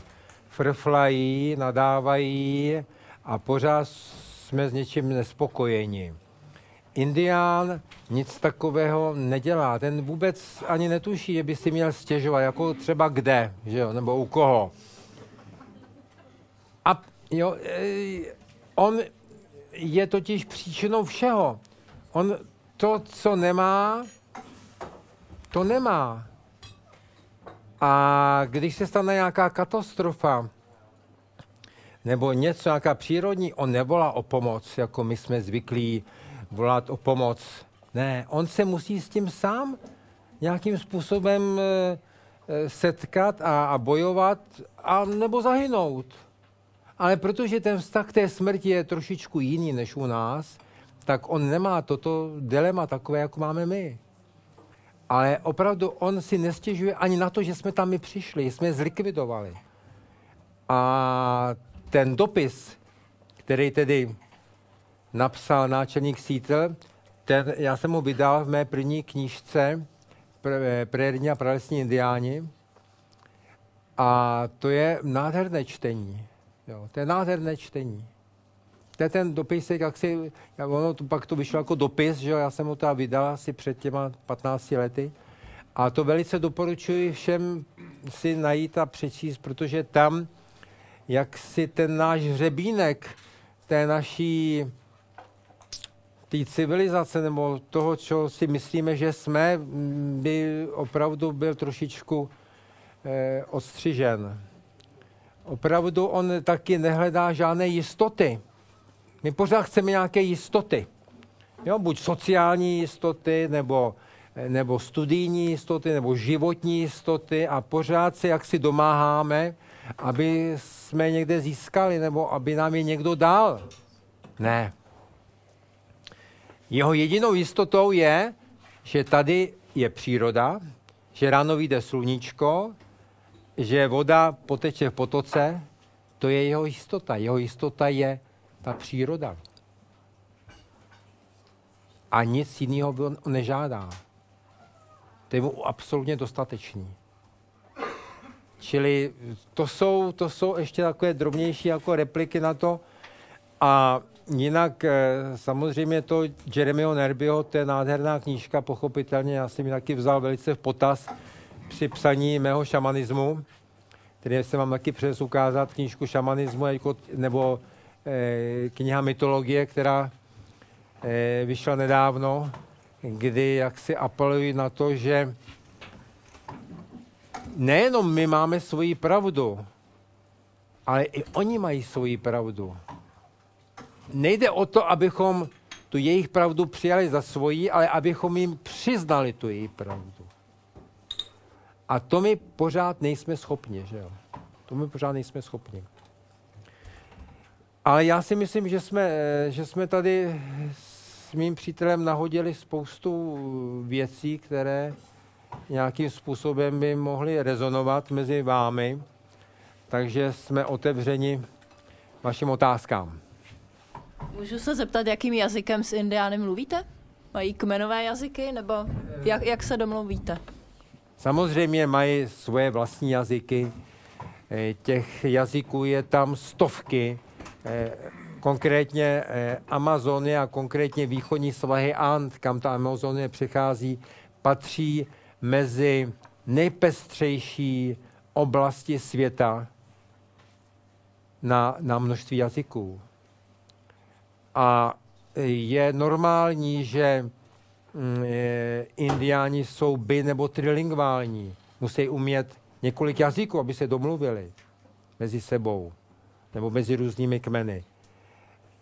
frflají, nadávají a pořád jsme s něčím nespokojeni. Indián nic takového nedělá. Ten vůbec ani netuší, že by si měl stěžovat, jako třeba kde, že jo, nebo u koho. A jo, eh, on je totiž příčinou všeho. On to, co nemá, to nemá. A když se stane nějaká katastrofa, nebo něco, nějaká přírodní, on nevolá o pomoc, jako my jsme zvyklí volat o pomoc. Ne, on se musí s tím sám nějakým způsobem e, setkat a, a bojovat, a nebo zahynout. Ale protože ten vztah k té smrti je trošičku jiný než u nás, tak on nemá toto dilema takové, jako máme my. Ale opravdu on si nestěžuje ani na to, že jsme tam my přišli, jsme zlikvidovali. A ten dopis, který tedy napsal náčelník Sítl, ten, já jsem mu vydal v mé první knížce Prérní a pralesní indiáni. A to je nádherné čtení. Jo, to je nádherné čtení. To je ten dopis, jak si, ono to, pak to vyšlo jako dopis, že jo, já jsem ho teda vydal asi před těma 15 lety. A to velice doporučuji všem si najít a přečíst, protože tam, jak si ten náš hřebínek té naší té civilizace nebo toho, co si myslíme, že jsme, by opravdu byl trošičku eh, ostřižen. Opravdu on taky nehledá žádné jistoty. My pořád chceme nějaké jistoty. Jo, buď sociální jistoty, nebo, nebo studijní jistoty, nebo životní jistoty a pořád se jaksi domáháme, aby jsme někde získali, nebo aby nám je někdo dal. Ne. Jeho jedinou jistotou je, že tady je příroda, že ráno vyjde sluníčko, že voda poteče v potoce, to je jeho jistota. Jeho jistota je ta příroda. A nic jiného on nežádá. To je mu absolutně dostatečný. Čili to jsou, to jsou ještě takové drobnější jako repliky na to. A jinak eh, samozřejmě to Jeremyho Nerbyho, to je nádherná knížka, pochopitelně, já jsem ji taky vzal velice v potaz při psaní mého šamanismu, který se vám taky přes ukázat, knížku šamanismu, jako, nebo eh, kniha mytologie, která eh, vyšla nedávno, kdy jak si apeluji na to, že nejenom my máme svoji pravdu, ale i oni mají svoji pravdu nejde o to, abychom tu jejich pravdu přijali za svoji, ale abychom jim přiznali tu jejich pravdu. A to my pořád nejsme schopni, že jo? To my pořád nejsme schopni. Ale já si myslím, že jsme, že jsme tady s mým přítelem nahodili spoustu věcí, které nějakým způsobem by mohly rezonovat mezi vámi. Takže jsme otevřeni vašim otázkám. Můžu se zeptat, jakým jazykem s Indiány mluvíte? Mají kmenové jazyky, nebo jak, jak se domluvíte? Samozřejmě mají svoje vlastní jazyky. Eh, těch jazyků je tam stovky. Eh, konkrétně eh, Amazonie a konkrétně východní svahy Ant, kam ta Amazonie přechází, patří mezi nejpestřejší oblasti světa na, na množství jazyků. A je normální, že indiáni jsou by nebo trilingvální. Musí umět několik jazyků, aby se domluvili mezi sebou nebo mezi různými kmeny.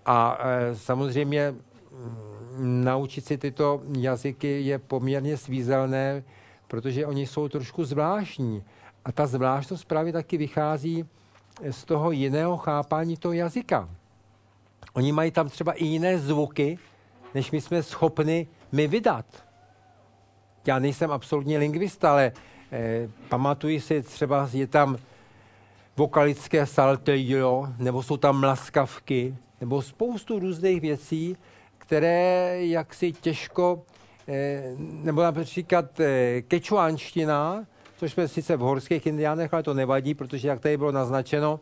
A e, samozřejmě mm, naučit si tyto jazyky je poměrně svízelné, protože oni jsou trošku zvláštní. A ta zvláštnost právě taky vychází z toho jiného chápání toho jazyka. Oni mají tam třeba i jiné zvuky, než my jsme schopni my vydat. Já nejsem absolutní lingvista, ale eh, pamatuji si třeba, je tam vokalické saltejo, nebo jsou tam mlaskavky, nebo spoustu různých věcí, které jaksi těžko eh, nebo například eh, kečuánština, což jsme sice v horských indiánech, ale to nevadí, protože jak tady bylo naznačeno,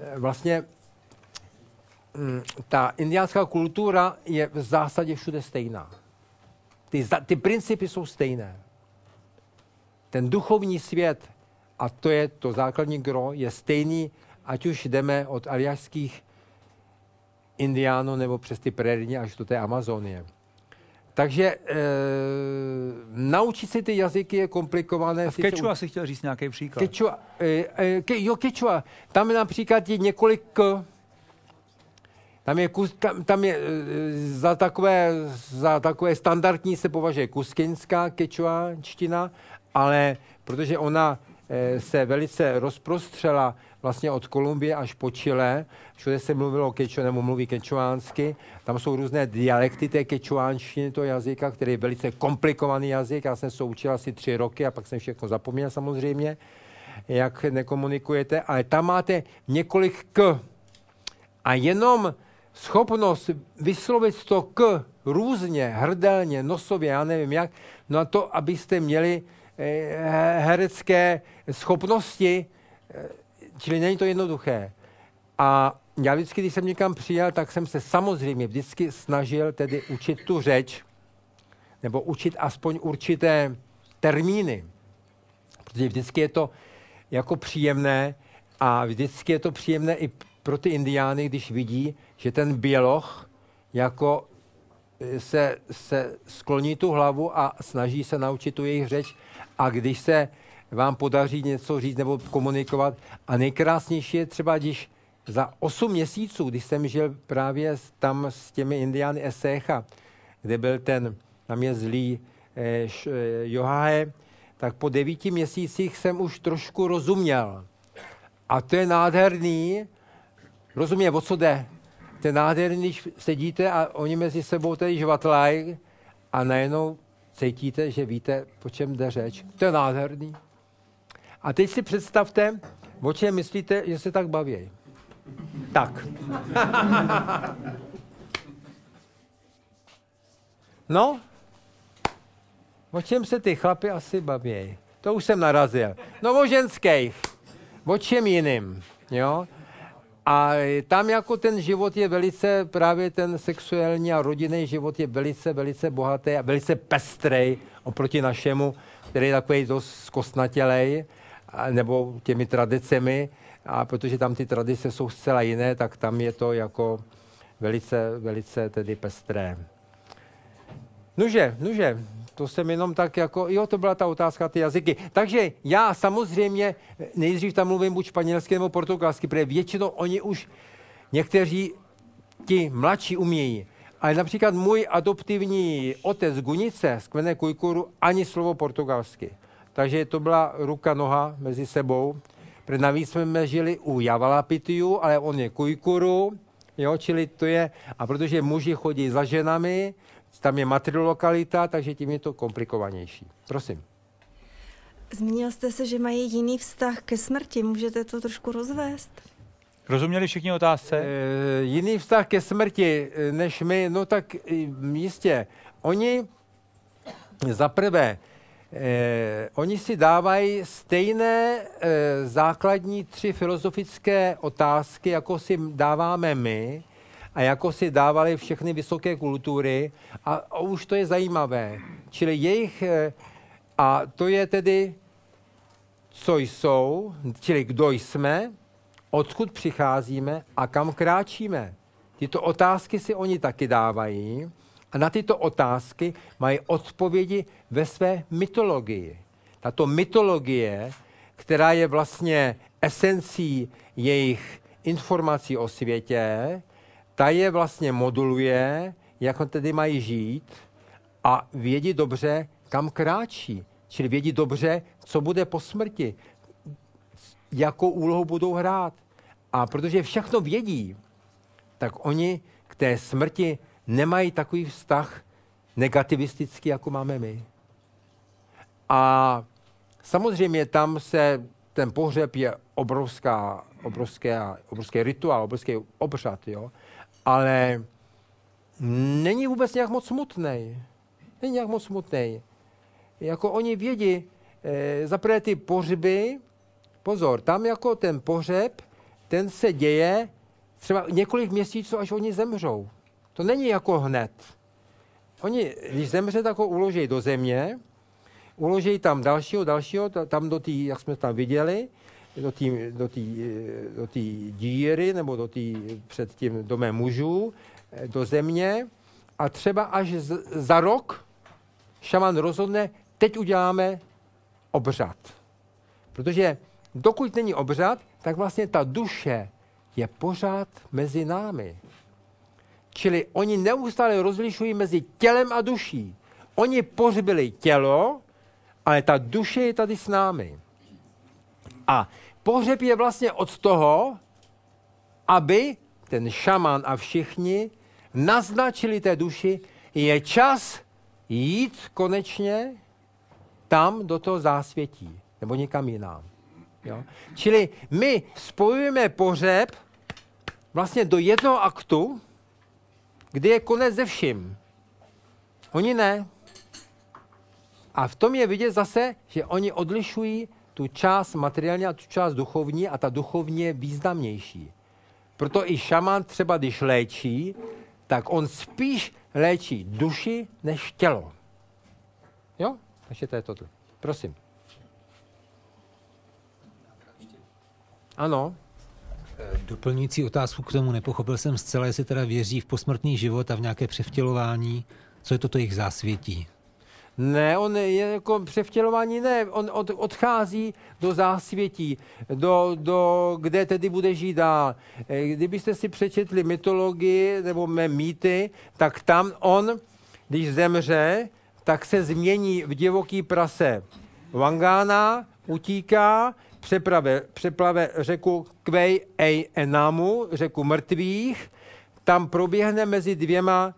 eh, vlastně mm, ta indiánská kultura je v zásadě všude stejná. Ty, ty principy jsou stejné. Ten duchovní svět, a to je to základní gro, je stejný, ať už jdeme od aljašských indiánů nebo přes ty prérie až do té Amazonie. Takže e, naučit si ty jazyky je komplikované. A v sice Keču u- asi chtěl říct nějaký příklad. Kečua, e, e, ke, jo, kečua. Tam je například je několik k. Tam je, kus, tam, tam je e, za, takové, za takové standardní se považuje kuskyňská kečuanština, ale protože ona e, se velice rozprostřela vlastně od Kolumbie až po Chile, všude se mluvilo keču, nebo mluví kečuánsky, tam jsou různé dialekty té kečuánštiny, toho jazyka, který je velice komplikovaný jazyk, já jsem se učil asi tři roky a pak jsem všechno zapomněl samozřejmě, jak nekomunikujete, ale tam máte několik k. A jenom schopnost vyslovit to k různě, hrdelně, nosově, já nevím jak, no a to, abyste měli eh, herecké schopnosti, eh, čili není to jednoduché. A já vždycky, když jsem někam přijel, tak jsem se samozřejmě vždycky snažil tedy učit tu řeč, nebo učit aspoň určité termíny. Protože vždycky je to jako příjemné a vždycky je to příjemné i pro ty indiány, když vidí, že ten běloch jako eh, se, se skloní tu hlavu a snaží se naučit tu jejich řeč a když se vám podaří něco říct nebo komunikovat a nejkrásnější je třeba, když za 8 měsíců, když jsem žil právě tam s těmi indiány Esecha, kde byl ten, tam je zlý eh, eh, Johahe, tak po devíti měsících jsem už trošku rozuměl. A to je nádherný, rozumě, o co jde. To je nádherný, když sedíte a oni mezi sebou tady žvatlají a najednou cítíte, že víte, po čem jde řeč. To je nádherný. A teď si představte, o čem myslíte, že se tak baví. Tak. No, o čem se ty chlapy asi baví? To už jsem narazil. No o ženských. O čem jiným, jo? A tam jako ten život je velice, právě ten sexuální a rodinný život je velice, velice bohatý a velice pestrej oproti našemu, který je takový dost zkostnatělej, a- nebo těmi tradicemi, a protože tam ty tradice jsou zcela jiné, tak tam je to jako velice, velice tedy pestré. Nuže, nuže, to jsem jenom tak jako, jo, to byla ta otázka, ty jazyky. Takže já samozřejmě nejdřív tam mluvím buď španělsky nebo portugalsky, protože většinou oni už někteří ti mladší umějí. Ale například můj adoptivní otec Gunice z kmene Kujkuru ani slovo portugalsky. Takže to byla ruka, noha mezi sebou. Protože navíc jsme žili u Javalapitiu, ale on je Kujkuru, jo, čili to je, a protože muži chodí za ženami, tam je matrilokalita, takže tím je to komplikovanější. Prosím. Zmínil jste se, že mají jiný vztah ke smrti. Můžete to trošku rozvést? Rozuměli všichni otázce? E, jiný vztah ke smrti eh, než my, no tak eh, jistě. Oni za prvé, eh, oni si dávají stejné eh, základní tři filozofické otázky, jako si dáváme my a jako si dávali všechny vysoké kultury a, a už to je zajímavé. Čili jejich, eh, a to je tedy, co jsou, čili kdo jsme, odkud přicházíme a kam kráčíme. Tyto otázky si oni taky dávají a na tyto otázky mají odpovědi ve své mytologii. Tato mytologie, která je vlastně esencí jejich informací o světě, ta je vlastně moduluje, jak tedy mají žít a vědí dobře, kam kráčí. Čili vědí dobře, co bude po smrti, jakou úlohu budou hrát. A protože všechno vědí, tak oni k té smrti nemají takový vztah negativistický, jako máme my. A samozřejmě tam se ten pohřeb je obrovská, obrovské, obrovský rituál, obrovský obřad, jo? Ale není vůbec nějak moc smutný. Není nějak moc smutný. Jako oni vědí, e, zaprvé ty pohřby, pozor, tam jako ten pohřeb, ten se děje třeba několik měsíců, až oni zemřou. To není jako hned. Oni, když zemře, tak ho uloží do země, uloží tam dalšího, dalšího, tam do té, jak jsme tam viděli, do té do do díry nebo do tý, před tím domem mužů, eh, do země a třeba až z, za rok šaman rozhodne, teď uděláme obřad. Protože dokud není obřad, tak vlastně ta duše je pořád mezi námi. Čili oni neustále rozlišují mezi tělem a duší. Oni pohřbili tělo, ale ta duše je tady s námi. A pohřeb je vlastně od toho, aby ten šaman a všichni naznačili té duši, je čas jít konečně tam do toho zásvětí, nebo někam jinam. Jo? Čili my spojujeme pohřeb vlastně do jednoho aktu, kdy je konec ze vším. Oni ne. A v tom je vidět zase, že oni odlišují tu část materiální a tu část duchovní a ta duchovní je významnější. Proto i šaman třeba, když léčí, tak on spíš léčí duši než tělo. Jo? Takže to je toto. Prosím. Ano. Doplňující otázku k tomu, nepochopil jsem zcela, jestli teda věří v posmrtný život a v nějaké převtělování. Co je toto jejich zásvětí? Ne, on je jako převtělování, ne, on od, odchází do zásvětí, do, do, kde tedy bude žít dál. Eh, kdybyste si přečetli mytologii nebo mé mýty, tak tam on, když zemře, tak se změní v divoký prase. Wangána utíká, přeprave, přeplave řeku Kvej Ej Enamu, řeku mrtvých, tam proběhne mezi dvěma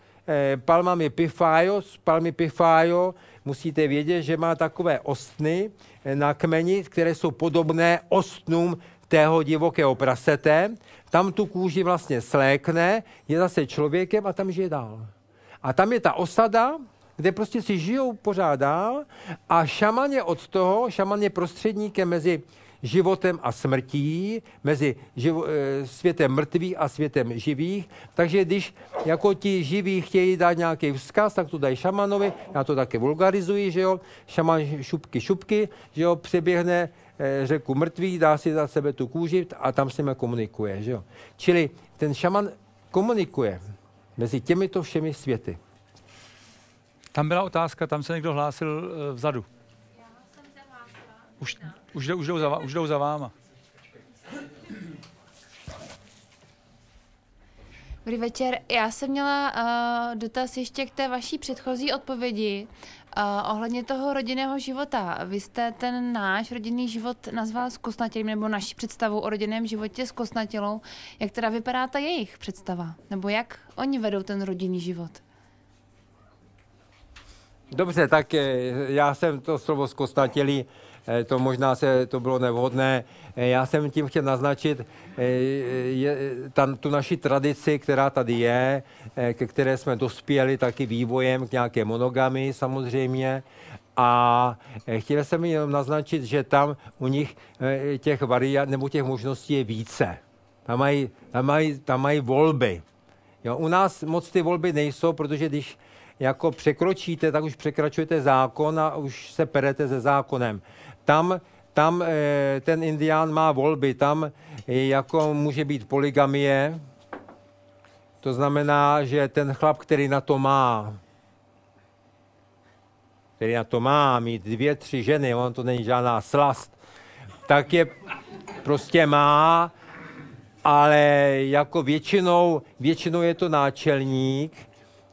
palmami Pifajo, z palmy Pifajo musíte vědět, že má takové ostny eh, na kmeni, které jsou podobné ostnům tého divokého prasete. Tam tu kůži vlastně slékne, je zase člověkem a tam žije dál. A tam je ta osada, kde prostě si žijou pořád dál a šaman je od toho, šaman je prostředníkem mezi životem a smrtí, mezi živo, e, světem mrtvých a světem živých. Takže když jako ti živí chtějí dát nějaký vzkaz, tak to dají šamanovi, já to také vulgarizuji, že jo, šaman šupky šupky, že jo, přeběhne e, řeku mrtvých, dá si za sebe tu kůži a tam s nimi komunikuje, že jo. Čili ten šaman komunikuje mezi těmito všemi světy. Tam byla otázka, tam se někdo hlásil uh, vzadu. Už, už, už, jdou za, už jdou za váma. Dobrý večer. Já jsem měla uh, dotaz ještě k té vaší předchozí odpovědi uh, ohledně toho rodinného života. Vy jste ten náš rodinný život nazval zkosnatělým, nebo naši představu o rodinném životě s kosnatělou. Jak teda vypadá ta jejich představa? Nebo jak oni vedou ten rodinný život? Dobře, tak já jsem to slovo zkosnatělý Eh, to možná se to bylo nevhodné. Eh, já jsem tím chtěl naznačit eh, je, tam, tu naši tradici, která tady je, ke které jsme dospěli taky vývojem k nějaké monogamy samozřejmě. A chtěl jsem jenom naznačit, že tam u nich těch variant nebo těch možností je více. Tam mají, tam mají, tam mají volby. Jo, u nás moc ty volby nejsou, protože když jako překročíte, tak už překračujete zákon a už se perete se zákonem tam, tam eh, ten indián má volby, tam jako může být poligamie, to znamená, že ten chlap, který na to má, který na to má mít dvě, tři ženy, on to není žádná slast, tak je prostě má, ale jako většinou, většinou je to náčelník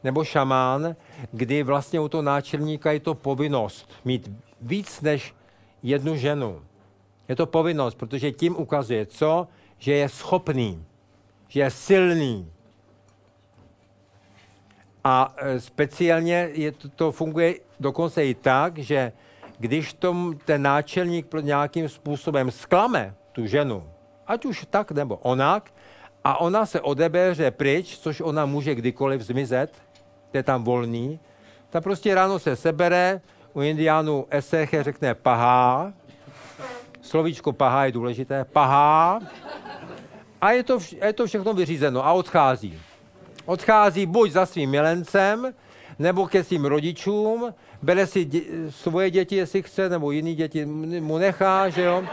nebo šamán, kdy vlastně u toho náčelníka je to povinnost mít víc než jednu ženu. Je to povinnost, protože tím ukazuje, co? Že je schopný, že je silný. A e, speciálně je to, to funguje dokonce i tak, že když tom ten náčelník nějakým způsobem sklame tu ženu, ať už tak nebo onak, a ona se odebeře pryč, což ona může kdykoliv zmizet, je tam volný, Ta prostě ráno se sebere, u indiánů eseche řekne pahá, slovíčko pahá je důležité, pahá, a je to, vš- je to všechno vyřízeno a odchází. Odchází buď za svým milencem, nebo ke svým rodičům, bere si dě- svoje děti, jestli chce, nebo jiný děti mu nechá, že jo?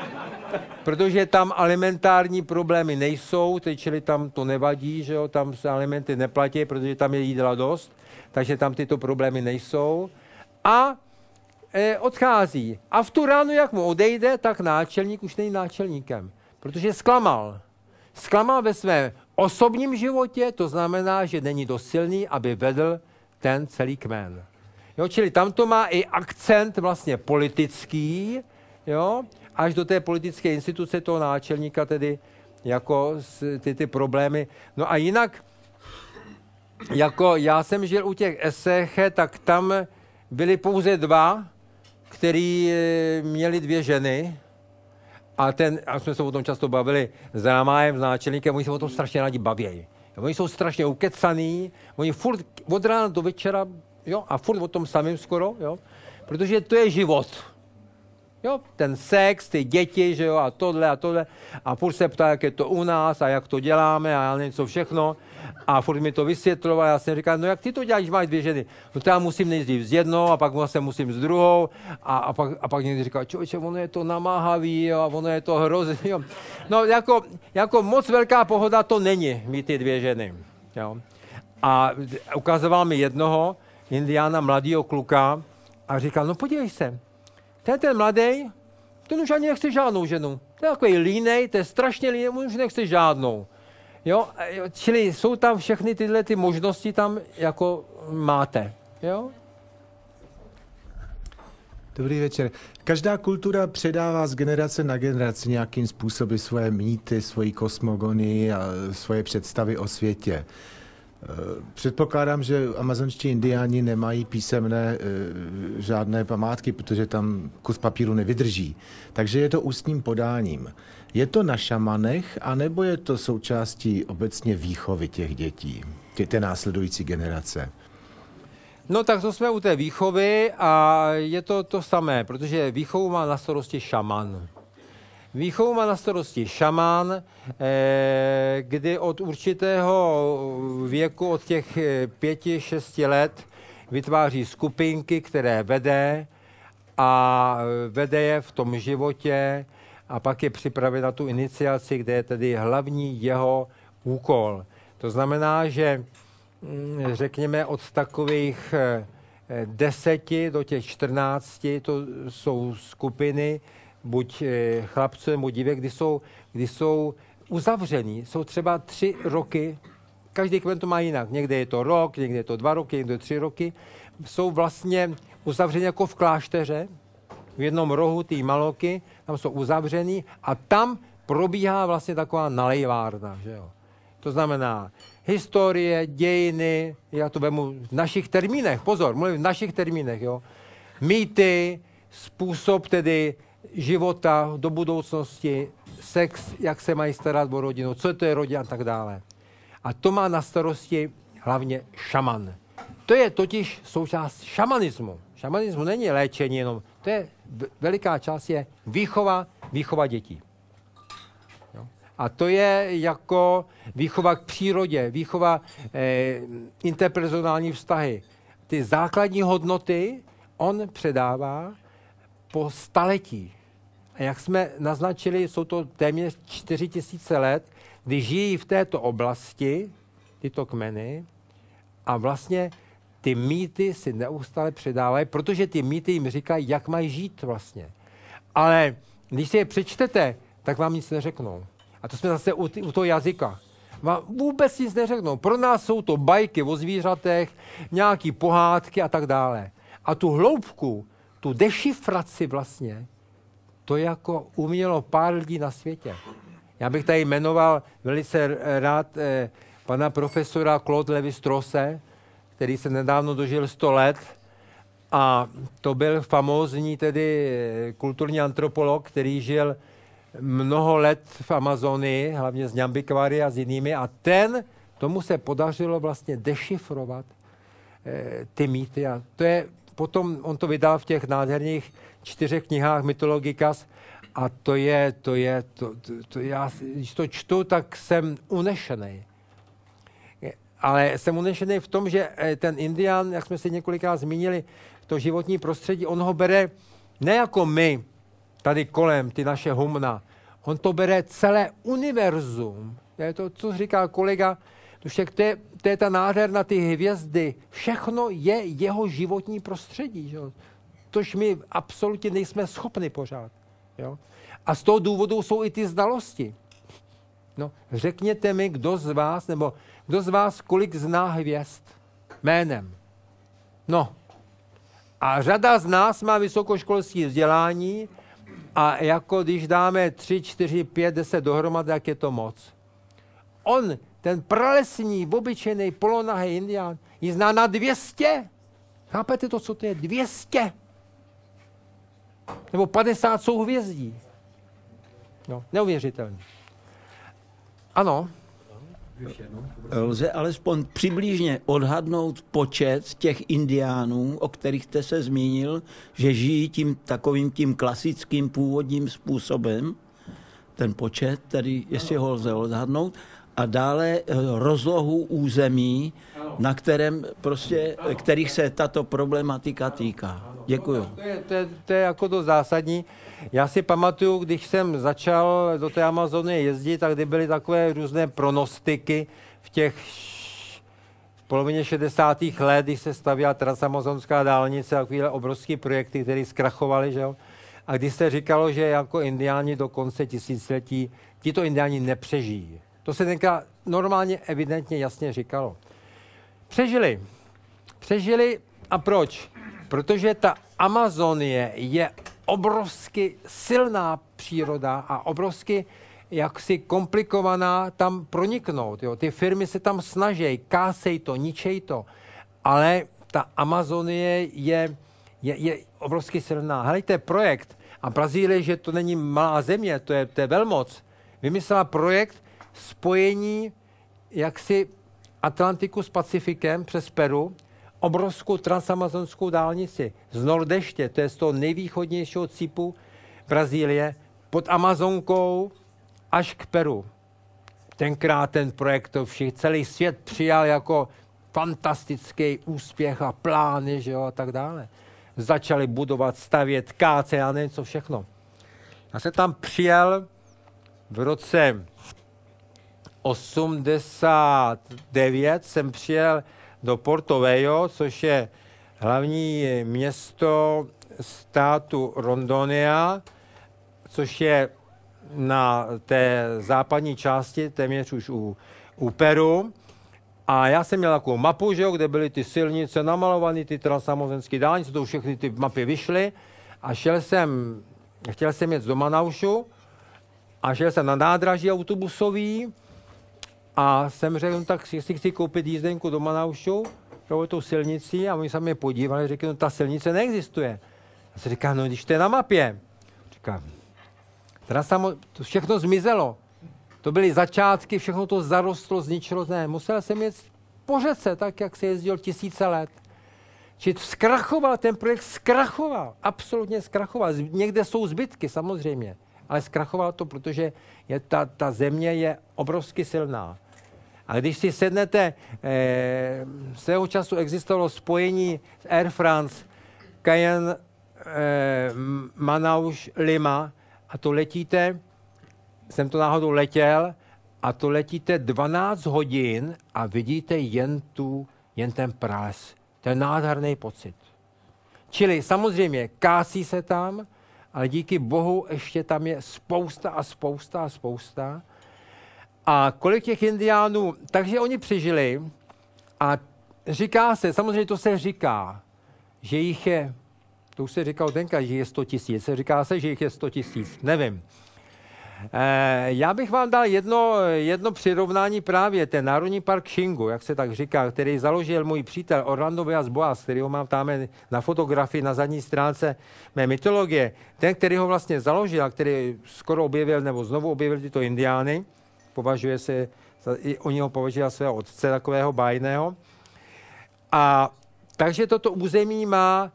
Protože tam alimentární problémy nejsou, teď čili tam to nevadí, že jo? Tam se alimenty neplatí, protože tam je jídla dost, takže tam tyto problémy nejsou. A e, odchází. A v tu ránu, jak mu odejde, tak náčelník už není náčelníkem, protože zklamal. Zklamal ve svém osobním životě, to znamená, že není dost silný, aby vedl ten celý kmen. Jo, čili tam to má i akcent vlastně politický, jo, až do té politické instituce toho náčelníka tedy jako ty, ty problémy. No a jinak, jako já jsem žil u těch eseche, tak tam byli pouze dva, který eh, měli dvě ženy, a ten, a jsme se o tom často bavili s Ramájem, s náčelníkem, oni se o tom strašně rádi bavějí. Oni jsou strašně ukecaný, oni furt od rána do večera, jo, a furt o tom samým skoro, jo, protože to je život. Jo, ten sex, ty děti, že jo, a tohle a tohle. A furt se ptá, jak je to u nás a jak to děláme a já nevím, co všechno. A furt mi to vysvětloval. Já jsem říkal, no jak ty to děláš, máš dvě ženy? No to já musím nejdřív s jednou a pak zase musím s druhou. A, a, pak, a pak někdy říkal, člověče, ono je to namáhavý jo, a ono je to hrozný. Jo. No jako, jako moc velká pohoda to není, mít ty dvě ženy. Jo. A ukazoval mi jednoho, indiána, mladého kluka, a říkal, no podívej se, ten ten mladý, ten už ani nechce žádnou ženu. To je takový línej, to je strašně línej, on už nechce žádnou. Jo, čili jsou tam všechny tyhle ty možnosti tam jako máte. Jo? Dobrý večer. Každá kultura předává z generace na generaci nějakým způsobem svoje mýty, svoji kosmogonii a svoje představy o světě. Eh, Předpokládám, že amazonští indiáni nemají písemné eh, žádné památky, protože tam kus papíru nevydrží. Takže je to ústním podáním. Je to na šamanech, anebo je to součástí obecně výchovy těch dětí, tě, té následující generace? No tak to jsme u té výchovy a je to to samé, protože výchovu má na starosti šaman. Výchovu má na starosti šaman, eh, kdy od určitého věku, od těch eh, pěti, šesti let, vytváří skupinky, které vede a vede je v tom životě a pak je připraven na tu iniciaci, kde je tedy hlavní jeho úkol. To znamená, že mm, řekněme od takových eh, deseti do těch čtrnácti, to jsou skupiny, buď eh, chlapců nebo dívek, kdy jsou, kdy jsou uzavření. Jsou třeba tři roky, každý kmen to má jinak. Někde je to rok, někde je to dva roky, někde tři roky. Jsou vlastně uzavření jako v klášteře, v jednom rohu té maloky, tam jsou uzavřený a tam probíhá vlastně taková nalejvárna, že jo. To znamená historie, dějiny, já to vemu v našich termínech, pozor, mluvím v našich termínech, jo. Mýty, způsob tedy života do budoucnosti, sex, jak se mají starat o rodinu, co to je rodina a tak dále. A to má na starosti hlavně šaman. To je totiž součást šamanismu. Šamanismu není léčení jenom, to je veliká část je výchova, výchova dětí. Jo? A to je jako výchova k přírodě, výchova eh, interpersonální vztahy. Ty základní hodnoty on předává po staletí. A jak jsme naznačili, jsou to téměř 4 tisíce let, kdy žijí v této oblasti tyto kmeny a vlastně ty mýty si neustále předávají, protože ty mýty jim říkají, jak mají žít vlastně. Ale když si je přečtete, tak vám nic neřeknou. A to jsme zase u, ty- u toho jazyka. Vám vůbec nic neřeknou. Pro nás jsou to bajky o zvířatech, nějaký pohádky a tak dále. A tu hloubku, tu dešifraci vlastně, to jako umělo pár lidí na světě. Já bych tady jmenoval velice rád eh, pana profesora Claude Levi Strose, který se nedávno dožil 100 let a to byl famózní tedy eh, kulturní antropolog, který žil mnoho let v Amazonii, hlavně z Njambikvary a s jinými a ten, tomu se podařilo vlastně dešifrovat eh, ty mýty. A to je, potom on to vydal v těch nádherných čtyřech knihách Mythologikas a to je, to je, to, to, to já, když to čtu, tak jsem unešený. Ale jsem unešený v tom, že eh, ten Indian, jak jsme si několikrát zmínili, to životní prostředí, on ho bere ne jako my, tady kolem, ty naše humna, on to bere celé univerzum. Je to, co říká kolega, Dušek, to je, to je ta nádherna, ty hvězdy, všechno je jeho životní prostředí. Že? Tož my absolutně nejsme schopni pořád. Jo? A z toho důvodu jsou i ty znalosti. No, řekněte mi, kdo z vás, nebo kdo z vás kolik zná hvězd jménem. No, a řada z nás má vysokoškolské vzdělání a jako když dáme 3, 4, 5, 10 dohromady, jak je to moc. On, ten pralesní, obyčejný polonahý indián, ji zná na 200. Chápete to, co to je? 200. Nebo 50 souhvězdí. No, neuvěřitelný. Ano. Lze alespoň přibližně odhadnout počet těch indiánů, o kterých jste se zmínil, že žijí tím takovým tím klasickým původním způsobem, ten počet, tedy jestli ho lze odhadnout, a dále eh, rozlohu území, na kterém prostě, kterých se tato problematika týká. Děkuju. To je, to, je, to je jako to zásadní. Já si pamatuju, když jsem začal do té Amazony jezdit, tak kdy byly takové různé pronostiky v těch v polovině 60. let, když se stavěla transamazonská dálnice, takové obrovské projekty, které zkrachovaly, že jo? A když se říkalo, že jako indiáni do konce tisíciletí, tito indiáni nepřežijí. To se tenkrát normálně, evidentně, jasně říkalo. Přežili. Přežili a proč? Protože ta Amazonie je obrovsky silná příroda a obrovsky jaksi komplikovaná tam proniknout. Jo. Ty firmy se tam snaží, kásej to, ničej to, ale ta Amazonie je, je, je obrovsky silná. Helejte, projekt, a Brazílie, že to není malá země, to je, to je velmoc, vymyslela projekt spojení jaksi Atlantiku s Pacifikem přes Peru, obrovskou transamazonskou dálnici z Nordeště, to je z toho nejvýchodnějšího cípu Brazílie, pod Amazonkou až k Peru. Tenkrát ten projekt to všich, celý svět přijal jako fantastický úspěch a plány, že jo, a tak dále. Začali budovat, stavět, káce a nevím co všechno. Já jsem tam přijel v roce 89, jsem přijel do Porto Vejo, což je hlavní město státu Rondonia, což je na té západní části, téměř už u, u Peru. A já jsem měl takovou mapu, že jo, kde byly ty silnice namalované, ty transamozenské dálnice, to všechny ty mapy vyšly. A šel jsem, chtěl jsem jet do Manaušu a šel jsem na nádraží autobusový a jsem řekl, no, tak si chci koupit jízdenku do Manaušu, pro tou silnici a oni se mě podívali, řekli, no ta silnice neexistuje. A se říká, no když to je na mapě. Říká, teda samo, to všechno zmizelo. To byly začátky, všechno to zarostlo, zničilo. Ne, musel jsem jet po řece, tak jak se jezdil tisíce let. Či zkrachoval, ten projekt zkrachoval, absolutně zkrachoval. Někde jsou zbytky, samozřejmě, ale zkrachoval to, protože je ta, ta země je obrovsky silná. A když si sednete, eh, svého času existovalo spojení s Air France, Cayenne, eh, Manauš, Lima a to letíte, jsem to náhodou letěl, a to letíte 12 hodin a vidíte jen tu, jen ten prales. To je nádherný pocit. Čili samozřejmě kásí se tam, ale díky Bohu ještě tam je spousta a spousta a spousta. A kolik těch indiánů, takže oni přežili a říká se, samozřejmě to se říká, že jich je, to už se říkal tenka, že je 100 tisíc, říká se, že jich je 100 tisíc, nevím. E, já bych vám dal jedno, jedno přirovnání právě, ten Národní park Shingu, jak se tak říká, který založil můj přítel Orlando Villas Boas, který ho mám tam na fotografii na zadní stránce mé mytologie. Ten, který ho vlastně založil a který skoro objevil, nebo znovu objevil tyto indiány, považuje se, i oni ho považují za svého otce takového bájného. A Takže toto území má,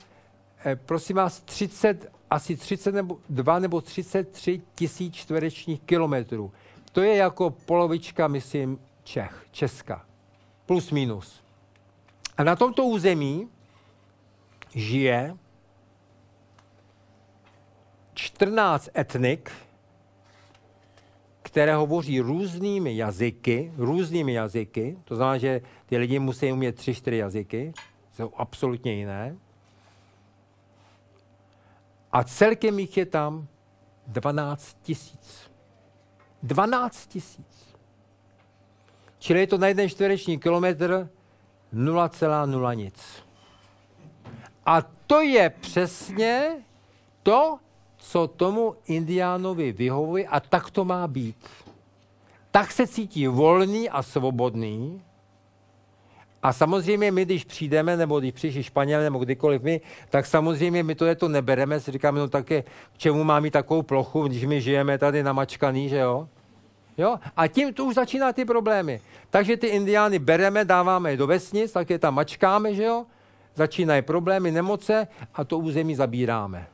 eh, prosím vás, 30, asi 32 nebo 33 tisíc čtverečních kilometrů. To je jako polovička, myslím, Čech, Česka. Plus minus. A na tomto území žije 14 etnik, které hovoří různými jazyky, různými jazyky, to znamená, že ty lidi musí umět tři, čtyři jazyky, jsou absolutně jiné. A celkem jich je tam 12 tisíc. 12 tisíc. Čili je to na jeden čtvereční kilometr 0,0 nic. A to je přesně to, co tomu indiánovi vyhovuje a tak to má být. Tak se cítí volný a svobodný. A samozřejmě my, když přijdeme, nebo když přišli Španělé, nebo kdykoliv my, tak samozřejmě my to je to nebereme, si říkáme, no také, k čemu má mít takovou plochu, když my žijeme tady namačkaný, že jo? Jo? A tím to už začíná ty problémy. Takže ty indiány bereme, dáváme je do vesnic, tak je tam mačkáme, že jo? Začínají problémy, nemoce a to území zabíráme.